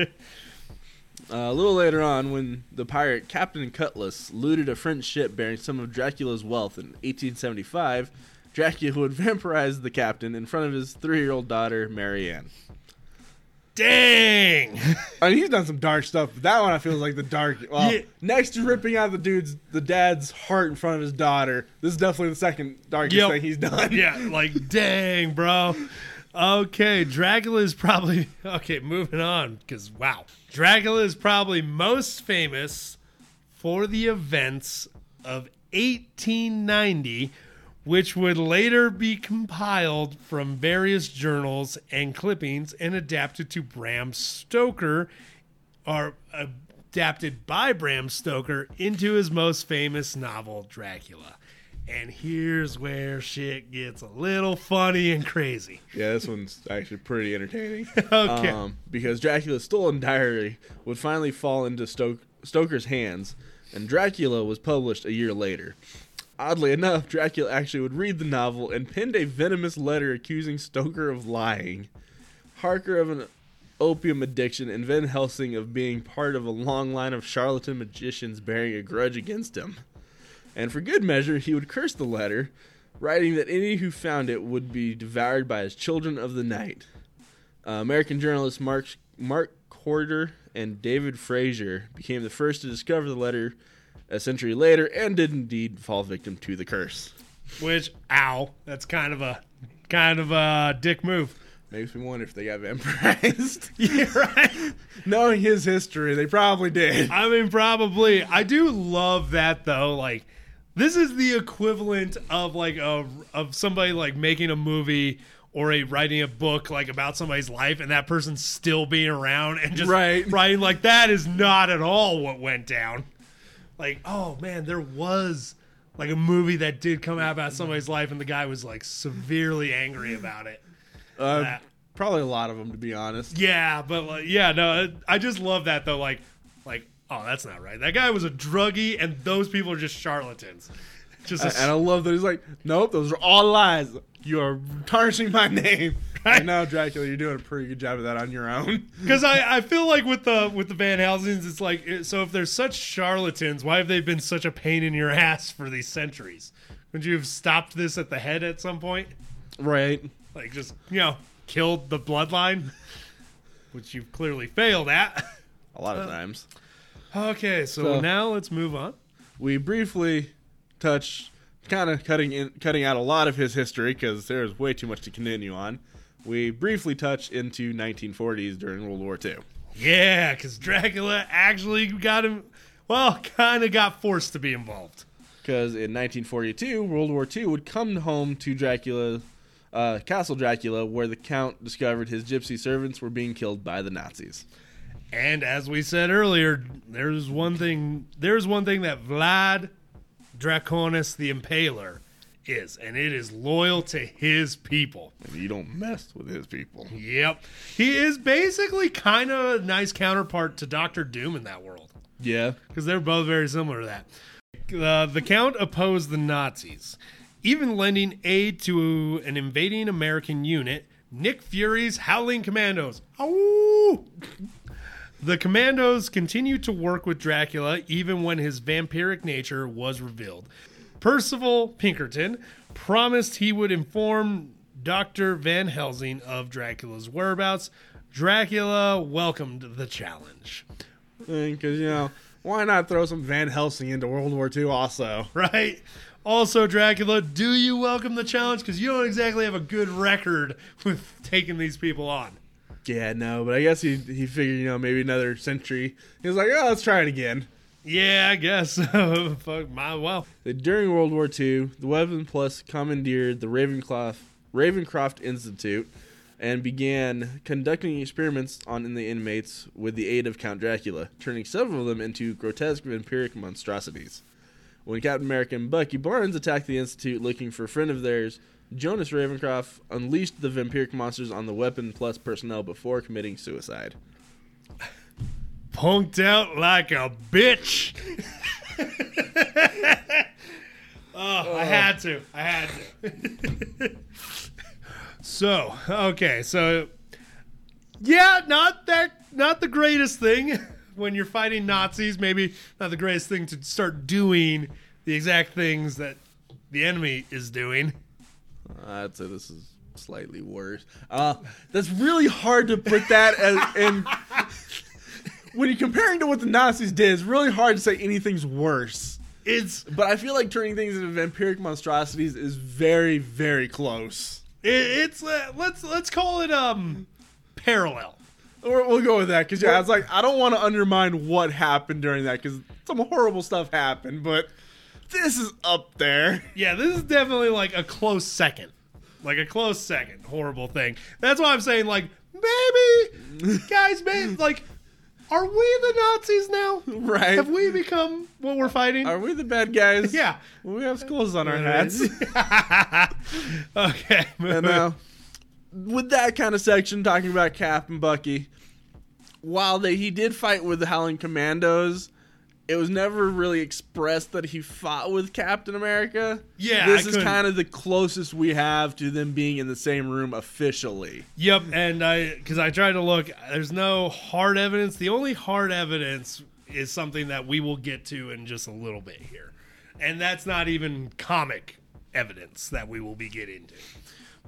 Uh, a little later on, when the pirate Captain Cutlass looted a French ship bearing some of Dracula's wealth in 1875, Dracula would vampirize the captain in front of his three-year-old daughter, Marianne. Dang. I mean, he's done some dark stuff, but that one I feel is like the dark. Well, Yeah. next to ripping out the dude's, the dad's heart in front of his daughter, this is definitely the second darkest Yep. thing he's done. Yeah, like dang, bro. Okay, Dracula is probably okay. Moving on because wow, Dracula is probably most famous for the events of 1890, which would later be compiled from various journals and clippings and adapted to Bram Stoker, or adapted by Bram Stoker into his most famous novel, Dracula. And here's where shit gets a little funny and crazy. Yeah, this one's actually pretty entertaining. Okay. Um, because Dracula's stolen diary would finally fall into Stoke- Stoker's hands, and Dracula was published a year later. Oddly enough, Dracula actually would read the novel and penned a venomous letter accusing Stoker of lying. Harker of an opium addiction, and Van Helsing of being part of a long line of charlatan magicians bearing a grudge against him. And for good measure, he would curse the letter, writing that any who found it would be devoured by his children of the night. Uh, American journalists Mark Mark Corder and David Fraser became the first to discover the letter a century later, and did indeed fall victim to the curse. Which, ow, that's kind of a kind of a dick move. Makes me wonder if they got vampirized. Yeah, right. Knowing his history, they probably did. I mean, probably. I do love that though. Like, this is the equivalent of like a of somebody like making a movie or a writing a book like about somebody's life and that person still being around and just Right. writing like that is not at all what went down. Like, oh man, there was like a movie that did come out about somebody's life and the guy was like severely angry about it. Uh, That- probably a lot of them, to be honest. Yeah, but like, yeah, no, I just love that though. Like, like, oh, that's not right. That guy was a druggie, and those people are just charlatans. Just a, And I love that he's like, nope, those are all lies. You are tarnishing my name. Right. And now, Dracula, you're doing a pretty good job of that on your own. because I, I feel like with the with the Van Helsings, it's like so if they're such charlatans, why have they been such a pain in your ass for these centuries? Would you have stopped this at the head at some point? Right. Like just you know killed the bloodline, which you've clearly failed at. A lot of uh, times. Okay, so, So- now let's move on. We briefly touch, kind of cutting in, cutting out a lot of his history because there's way too much to continue on. We briefly touch into 1940s during World War II. Yeah, because Dracula actually got him. Well, kind of got forced to be involved. Because in 1942, World War II would come home to Dracula, uh, Castle Dracula, where the Count discovered his gypsy servants were being killed by the Nazis. And as we said earlier, there's one thing. There's one thing that Vlad Draconis the Impaler is, and it is loyal to his people. And you don't mess with his people. Yep, he is basically kind of a nice counterpart to Doctor Doom in that world. Yeah. because they're both very similar to that. Uh, the Count opposed the Nazis, even lending aid to an invading American unit, Nick Fury's Howling Commandos. Ow! The commandos continued to work with Dracula even when his vampiric nature was revealed. Percival Pinkerton promised he would inform Dr. Van Helsing of Dracula's whereabouts. Dracula welcomed the challenge. Because, you know, why not throw some Van Helsing into World War II also? right? Also, Dracula, do you welcome the challenge? Because you don't exactly have a good record with taking these people on. Yeah, no, but I guess he he figured, you know, maybe another century. He was like, oh, let's try it again. Yeah, I guess. Fuck my well. During World War II, the Weapon Plus commandeered the Ravencroft, Ravencroft Institute and began conducting experiments on the inmates with the aid of Count Dracula, turning several of them into grotesque vampiric monstrosities. When Captain America and Bucky Barnes attacked the Institute looking for a friend of theirs, Jonas Ravencroft unleashed the vampiric monsters on the Weapon Plus personnel before committing suicide. Punked out like a bitch. oh, I oh. had to. I had to. so, okay, so yeah, not that not the greatest thing when you're fighting Nazis, maybe not the greatest thing to start doing the exact things that the enemy is doing. I'd say this is slightly worse. Uh, that's really hard to put that as in. when you're comparing to what the Nazis did, it's really hard to say anything's worse. It's But I feel like turning things into vampiric monstrosities is very, very close. it, it's uh, let's let's call it um parallel. Or we'll go with that because yeah, I was like, I don't want to undermine what happened during that because some horrible stuff happened, but this is up there. Yeah, this is definitely like a close second. Like a close second. Horrible thing. That's why I'm saying, like, maybe, guys, maybe, like, are we the Nazis now? Right? Have we become what we're fighting? Are we the bad guys? yeah. We have skulls on our hats. okay. And uh, with that kind of section talking about Cap and Bucky, while they, he did fight with the Howling Commandos, it was never really expressed that he fought with Captain America. Yeah, this I is kind of the closest we have to them being in the same room officially. Yep, and I because I tried to look. There's no hard evidence. The only hard evidence is something that we will get to in just a little bit here, and that's not even comic evidence that we will be getting to.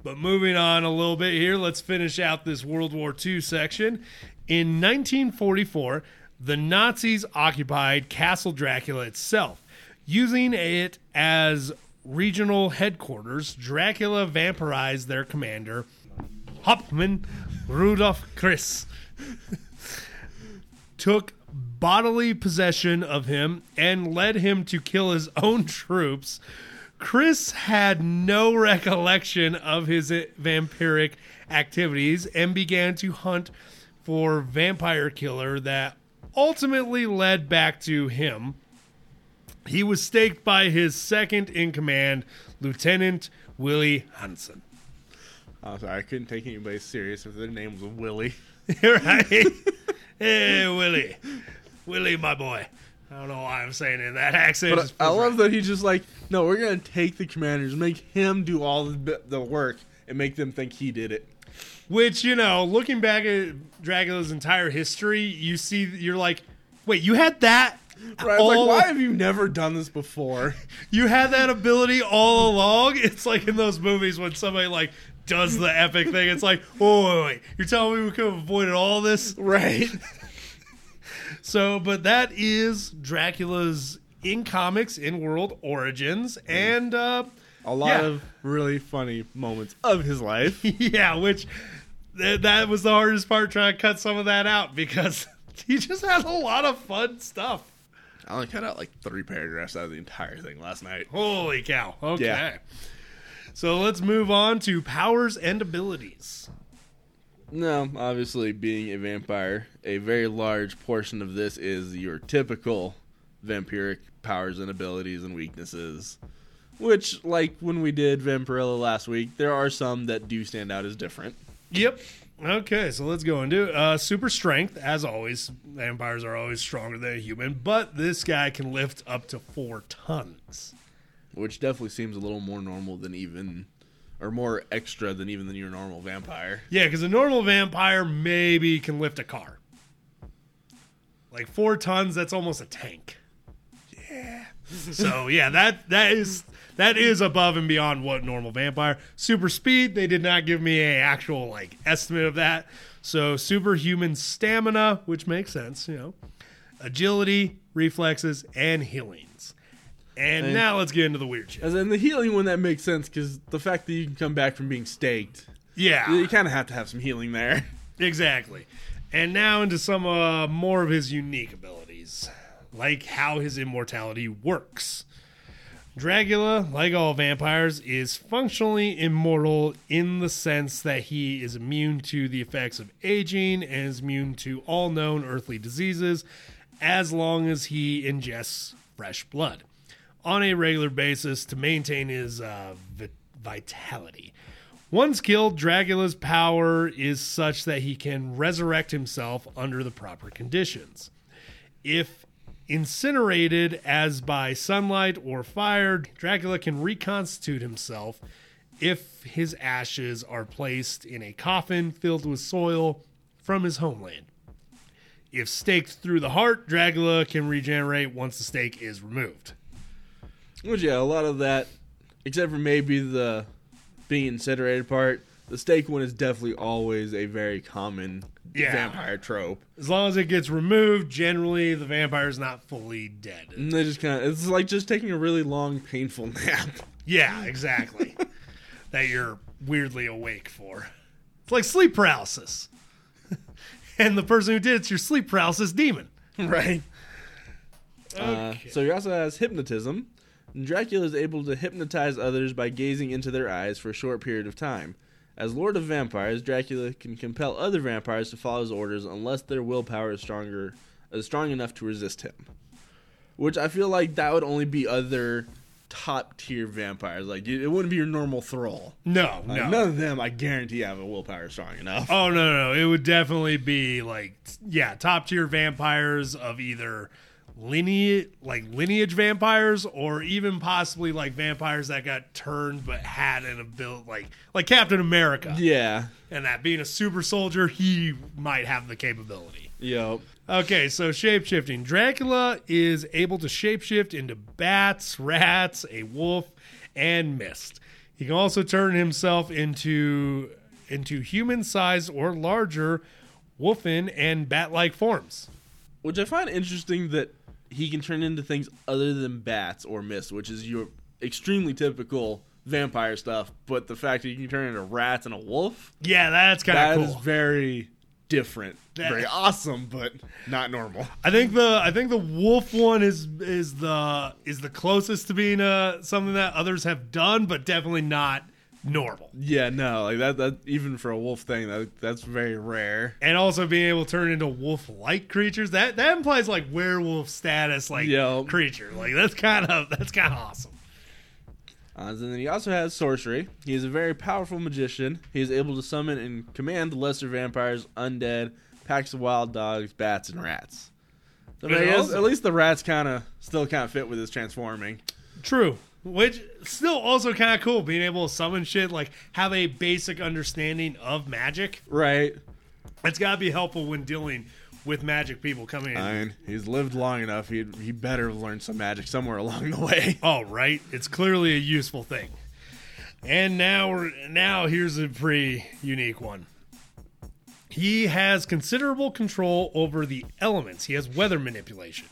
But moving on a little bit here, let's finish out this World War II section. In 1944, the Nazis occupied Castle Dracula itself, using it as regional headquarters. Dracula vampirized their commander, Hauptmann Rudolf Chris took bodily possession of him and led him to kill his own troops. Chris had no recollection of his vampiric activities and began to hunt for vampire killer that ultimately led back to him. He was staked by his second in command, Lieutenant Willie Hansen. Oh, sorry, I couldn't take anybody serious if their name was Willie. right? hey, Willie. Willie, my boy. I don't know why I'm saying it in that accent. But I love right. that he's just like, no, we're gonna take the commanders, make him do all the, the work, and make them think he did it. Which you know, looking back at Dracula's entire history, you see, you're like, wait, you had that. Right, all, like, why have you never done this before? You had that ability all along. It's like in those movies when somebody like does the epic thing. It's like, oh wait, wait, you're telling me we could have avoided all this, right? So, but that is Dracula's in comics in world origins and uh, a lot yeah. of really funny moments of his life. yeah, which that was the hardest part trying to cut some of that out because he just had a lot of fun stuff. I only cut out like three paragraphs out of the entire thing last night. Holy cow. Okay. Yeah. So let's move on to powers and abilities. No, obviously, being a vampire, a very large portion of this is your typical vampiric powers and abilities and weaknesses. Which, like when we did Vampirella last week, there are some that do stand out as different. Yep. Okay, so let's go into uh, super strength. As always, vampires are always stronger than a human, but this guy can lift up to four tons, which definitely seems a little more normal than even or more extra than even than your normal vampire. Yeah, because a normal vampire maybe can lift a car. Like four tons, that's almost a tank. Yeah. so yeah, that that is that is above and beyond what normal vampire. Super speed, they did not give me a actual like estimate of that. So superhuman stamina, which makes sense, you know. Agility, reflexes, and healings. And, and now let's get into the weird shit. And the healing one that makes sense because the fact that you can come back from being staked. Yeah. You kind of have to have some healing there. Exactly. And now into some uh, more of his unique abilities, like how his immortality works. Dracula, like all vampires, is functionally immortal in the sense that he is immune to the effects of aging and is immune to all known earthly diseases as long as he ingests fresh blood on a regular basis to maintain his uh, vitality. Once killed, Dracula's power is such that he can resurrect himself under the proper conditions. If incinerated as by sunlight or fire, Dracula can reconstitute himself if his ashes are placed in a coffin filled with soil from his homeland. If staked through the heart, Dracula can regenerate once the stake is removed. Which yeah, a lot of that, except for maybe the being incinerated part. The stake one is definitely always a very common yeah. vampire trope. As long as it gets removed, generally the vampire is not fully dead. And they just kind of it's like just taking a really long, painful nap. Yeah, exactly. that you're weirdly awake for. It's like sleep paralysis. and the person who did it's your sleep paralysis demon. Right. Uh, okay. Uh, so he also has hypnotism, Dracula is able to hypnotize others by gazing into their eyes for a short period of time. As Lord of Vampires, Dracula can compel other vampires to follow his orders unless their willpower is stronger is strong enough to resist him. Which I feel like that would only be other top tier vampires. Like it wouldn't be your normal thrall. No, like, no. None of them, I guarantee, have a willpower strong enough. Oh no, no, no! It would definitely be like yeah, top tier vampires of either lineage like lineage vampires or even possibly like vampires that got turned but had an ability like like Captain America. Yeah. And that being a super soldier, he might have the capability. Yep. Okay, so shapeshifting. Dracula is able to shapeshift into bats, rats, a wolf, and mist. He can also turn himself into into human size or larger wolfen and bat-like forms. Which I find interesting that he can turn into things other than bats or mist, which is your extremely typical vampire stuff. But the fact that you can turn into rats and a wolf, yeah, that's kind of cool. That is very different, That- very awesome, but not normal. I think the I think the wolf one is is the is the closest to being uh something that others have done, but definitely not normal. Yeah, no, like that. That even for a wolf thing, that that's very rare. And also being able to turn into wolf-like creatures that that implies like werewolf status, like Yeah. creature. Like that's kind of that's kind of awesome. Uh, and then he also has sorcery. He is a very powerful magician. He is able to summon and command the lesser vampires, undead, packs of wild dogs, bats, and rats. So I also- at least the rats kind of still kind of fit with his transforming. True. Which still also kind of cool being able to summon shit like have a basic understanding of magic. Right. It's got to be helpful when dealing with magic people coming in. I mean, he's lived long enough. He he better have learned some magic somewhere along the way. Oh, right. It's clearly a useful thing. And now we're now here's a pretty unique one. He has considerable control over the elements. He has weather manipulation.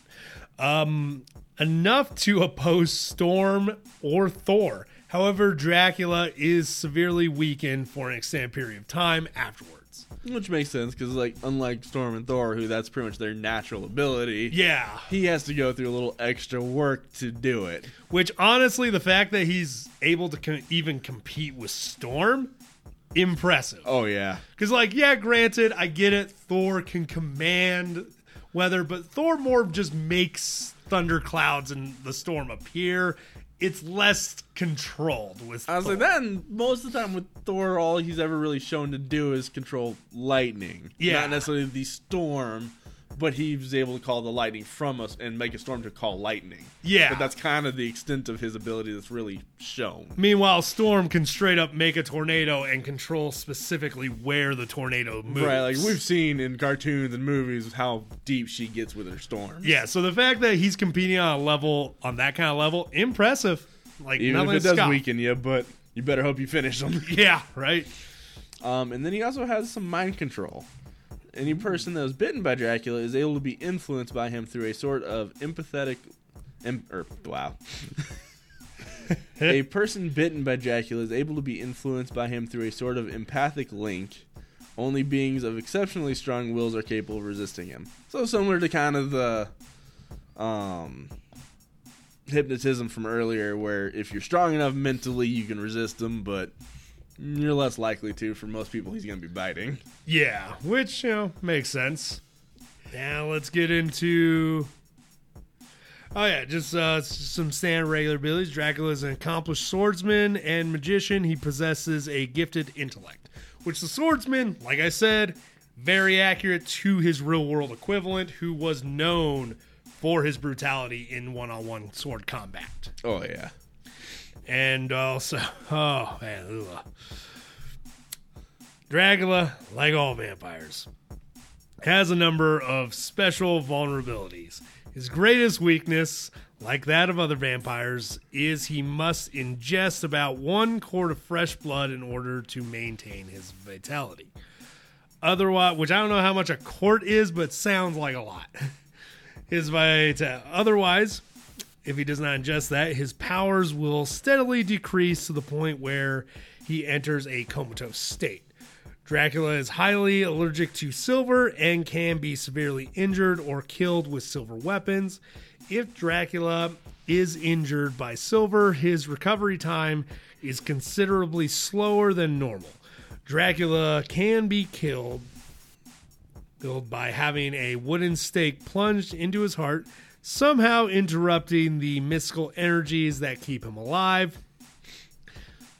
Um enough to oppose Storm or Thor. However, Dracula is severely weakened for an extended period of time afterwards. Which makes sense because, like, unlike Storm and Thor, who that's pretty much their natural ability, Yeah. he has to go through a little extra work to do it. Which honestly, the fact that he's able to even compete with Storm, impressive. Oh yeah, Because, like, yeah, granted, I get it. Thor can command weather, but Thor more just makes thunderclouds and the storm appear. It's less controlled with. I was Thor. like that. And most of the time with Thor, all he's ever really shown to do is control lightning, Yeah. not necessarily the storm. But he was able to call the lightning from us and make a storm to call lightning. Yeah. but that's kind of the extent of his ability that's really shown. Meanwhile, Storm can straight up make a tornado and control specifically where the tornado moves. Right, like we've seen in cartoons and movies how deep she gets with her storms. Yeah, so the fact that he's competing on a level, on that kind of level, impressive. Like, even if it does scoff. weaken you, but you better hope you finish them. Yeah, right? Um, and then he also has some mind control. Any person that was bitten by Dracula is able to be influenced by him through a sort of empathetic. Em, or, wow. a person bitten by Dracula is able to be influenced by him through a sort of empathic link. Only beings of exceptionally strong wills are capable of resisting him. So similar to kind of the um, hypnotism from earlier, where if you're strong enough mentally, you can resist him, but you're less likely to. For most people, he's going to be biting. Yeah, which, you know, makes sense. Now let's get into. Oh, yeah, just uh, some standard regular abilities. Dracula is an accomplished swordsman and magician. He possesses a gifted intellect, which the swordsman, like I said, very accurate to his real world equivalent, who was known for his brutality in one on one sword combat. Oh yeah. And also, oh man, ugh. Dracula, like all vampires, has a number of special vulnerabilities. His greatest weakness, like that of other vampires, is he must ingest about one quart of fresh blood in order to maintain his vitality. Otherwise, which I don't know how much a quart is, but sounds like a lot. His vitality. Otherwise, if he does not ingest that, his powers will steadily decrease to the point where he enters a comatose state. Dracula is highly allergic to silver and can be severely injured or killed with silver weapons. If Dracula is injured by silver, his recovery time is considerably slower than normal. Dracula can be killed by having a wooden stake plunged into his heart, somehow interrupting the mystical energies that keep him alive.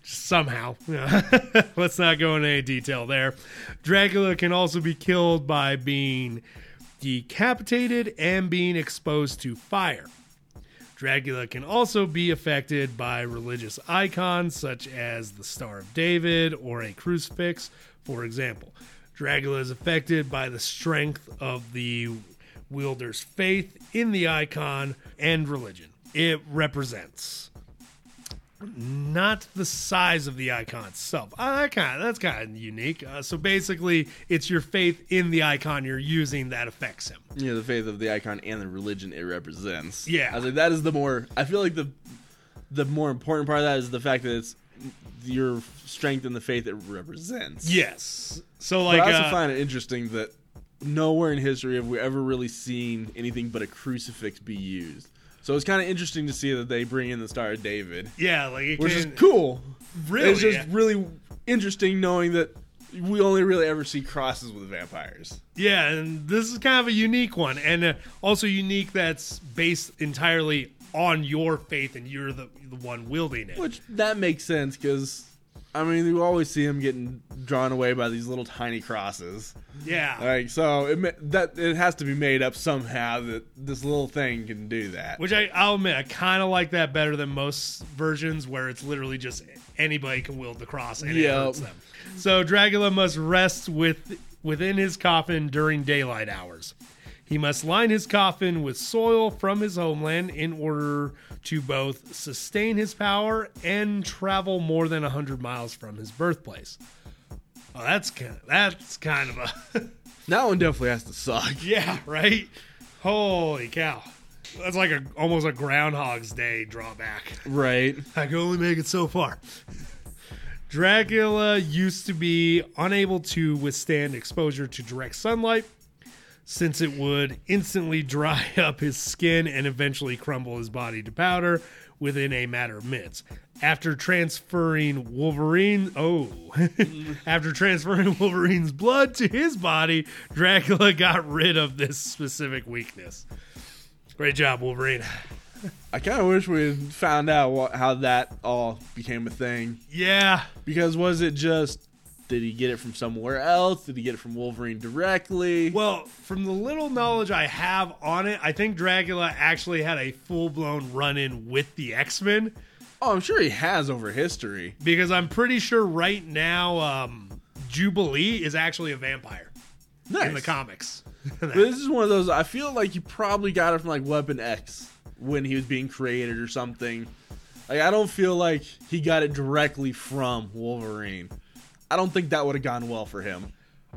Somehow. Let's not go into any detail there. Dracula can also be killed by being decapitated and being exposed to fire. Dracula can also be affected by religious icons such as the Star of David or a crucifix, for example. Dracula is affected by the strength of the wielder's faith in the icon and religion it represents. Not the size of the icon itself. Uh, that kind of, that's kind of unique. Uh, so basically, it's your faith in the icon you're using that affects him. Yeah, the faith of the icon and the religion it represents. Yeah. I was like, that is the more. I feel like the the more important part of that is the fact that it's your strength and the faith it represents. Yes. So But like I also uh, find it interesting that nowhere in history have we ever really seen anything but a crucifix be used. So it's kind of interesting to see that they bring in the Star of David, yeah, like it which can, is cool. Really, it's just yeah. really interesting knowing that we only really ever see crosses with vampires. Yeah, and this is kind of a unique one, and uh, also unique that's based entirely on your faith, and you're the the one wielding it. Which that makes sense because I mean you always see him getting drawn away by these little tiny crosses. yeah, Like so, it that it has to be made up somehow that this little thing can do that. which I, I'll admit I kind of like that better than most versions where it's literally just anybody can wield the cross and it hurts them. So Dracula must rest with within his coffin during daylight hours. He must line his coffin with soil from his homeland in order to both sustain his power and travel more than 100 miles from his birthplace. Oh, that's kind of, that's kind of a that one definitely has to suck. yeah, right? Holy cow. That's like a almost a groundhog's day drawback. Right. I can only make it so far. Dracula used to be unable to withstand exposure to direct sunlight since it would instantly dry up his skin and eventually crumble his body to powder within a matter of minutes. After transferring Wolverine, oh, after transferring Wolverine's blood to his body, Dracula got rid of this specific weakness. Great job, Wolverine. I kind of wish we had found out what, how that all became a thing. Yeah, Because was it just did he get it from somewhere else? Did he get it from Wolverine directly? Well, from the little knowledge I have on it, I think Dracula actually had a full blown run in with the X Men Oh, I'm sure he has over history. because I'm pretty sure right now um, Jubilee is actually a vampire Nice. in the comics. This is one of those. I feel like he probably got it from like Weapon X when he was being created or something. Like I don't feel like he got it directly from Wolverine. I don't think that would have gone well for him.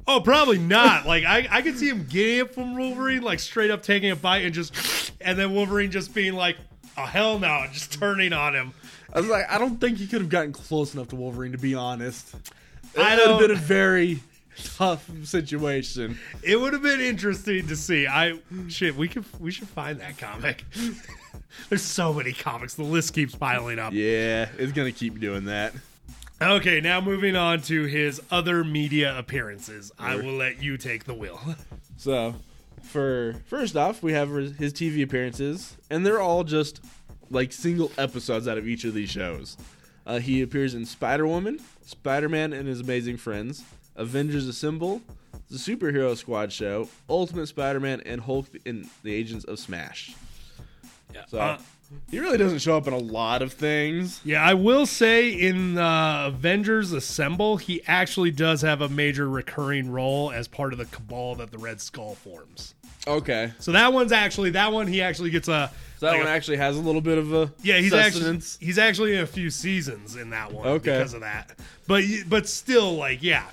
oh, probably not. like I, I could see him getting it from Wolverine, like straight up taking a bite and just, and then Wolverine just being like, "Oh hell no!" and just turning on him. I was like, I don't think he could have gotten close enough to Wolverine to be honest. It I would have been a very tough situation. It would have been interesting to see. I shit, we could we should find that comic. There's so many comics. The list keeps piling up. Yeah, it's gonna keep doing that. Okay, now moving on to his other media appearances. I will let you take the wheel. So, for first off, we have his TV appearances, and they're all just like single episodes out of each of these shows. Uh, he appears in Spider Woman, Spider Man and His Amazing Friends, Avengers Assemble, the Superhero Squad show, Ultimate Spider Man, and Hulk in the Agents of Smash. So, Uh, he really doesn't show up in a lot of things. yeah, I will say in uh, Avengers Assemble, he actually does have a major recurring role as part of the cabal that the Red Skull forms. Okay. So that one's actually that one he actually gets a So that like one a- actually has a little bit of a Yeah, he's actually he's actually in a few seasons in that one Okay. because of that. But but still, like, yeah,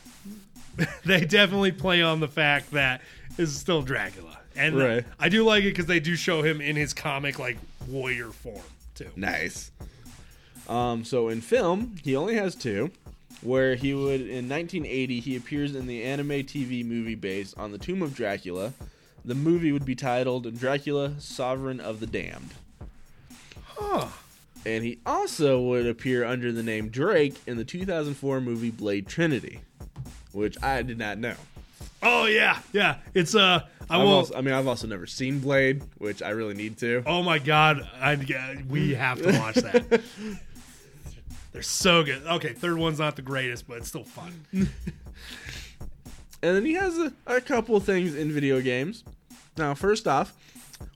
they definitely play on the fact that this is still Dracula, and Right. I do like it because they do show him in his comic like warrior form too. Nice. Um, so in film, he only has two. Where he would in 1980, he appears in the anime TV movie based on the Tomb of Dracula. The movie would be titled Dracula: Sovereign of the Damned. Huh. And he also would appear under the name Drake in the 2004 movie Blade Trinity, which I did not know. Oh yeah, yeah. It's uh, I I've will. also, I mean, I've also never seen Blade, which I really need to. oh my god, I we have to watch that. They're so good. Okay, third one's not the greatest, but it's still fun. And then he has a, a couple of things in video games. Now, first off,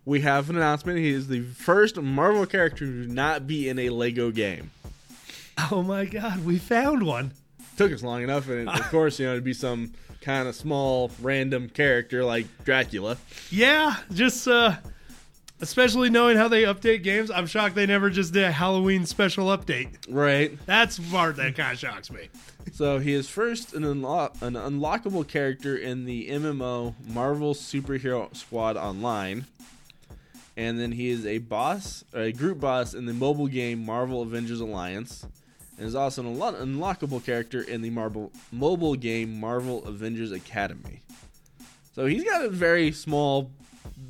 we have an announcement. He is the first Marvel character to not be in a Lego game. Oh my god, we found one. Took us long enough, and of course, you know, it'd be some kind of small, random character like Dracula. Yeah, just uh especially knowing how they update games, I'm shocked they never just did a Halloween special update. Right. That's the part that kind of shocks me. So he is first an, unlock, an unlockable character in the MMO Marvel Superhero Squad Online. And then he is a boss, or a group boss in the mobile game Marvel Avengers Alliance. And is also an unlockable character in the Marvel mobile game Marvel Avengers Academy. So he's got a very small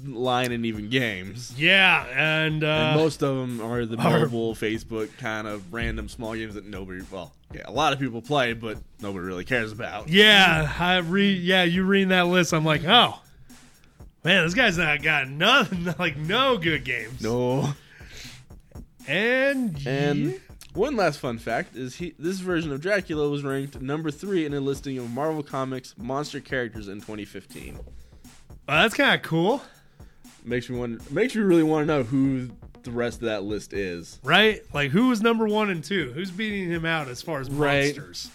line in even games. Yeah, and, uh, And most of them are the are- mobile, Facebook kind of random small games that nobody, well, yeah, a lot of people play, but nobody really cares about. yeah, I read. Yeah, you read that list? I'm like, oh man, this guy's not got nothing. Like no good games. No. And And yeah. One last fun fact is he this version of Dracula was ranked number three in a listing of Marvel Comics monster characters in 2015. Well, that's kind of cool, Makes me wonder. Makes me really want to know who the rest of that list is. right? Like who was number one and two? Who's beating him out as far as Right. monsters?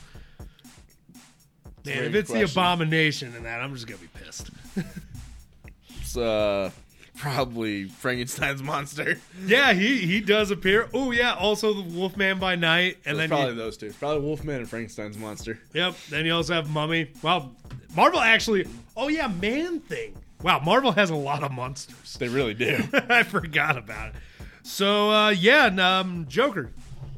Man, if it's the abomination in that, I'm just gonna be pissed. It's uh probably Frankenstein's monster. Yeah, he he does appear. Oh yeah, also the Wolfman by Night, and then probably you, those two. It's probably Wolfman and Frankenstein's monster. yep. Then you also have Mummy. Wow, Marvel actually. Oh yeah, Man Thing. Wow, Marvel has a lot of monsters. They really do. I forgot about it. So uh, yeah, and, um, Joker.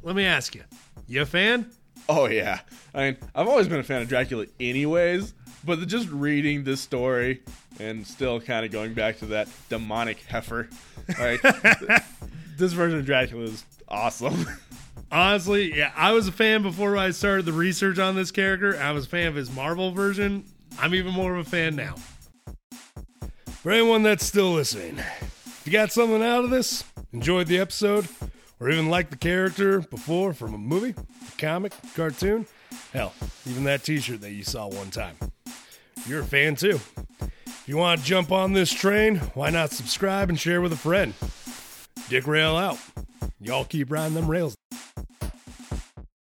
Let me ask you, you a fan? Oh yeah. I mean, I've always been a fan of Dracula anyways, but just reading this story and still kind of going back to that demonic heifer. Like this version of Dracula is awesome. Honestly, yeah, I was a fan before I started the research on this character. I was a fan of his Marvel version. I'm even more of a fan now. For anyone that's still listening, if you got something out of this, enjoyed the episode, or even liked the character before from a movie, a comic, cartoon, hell, even that t shirt that you saw one time, you're a fan too. If you want to jump on this train, why not subscribe and share with a friend? Dick Rail out. Y'all keep riding them rails.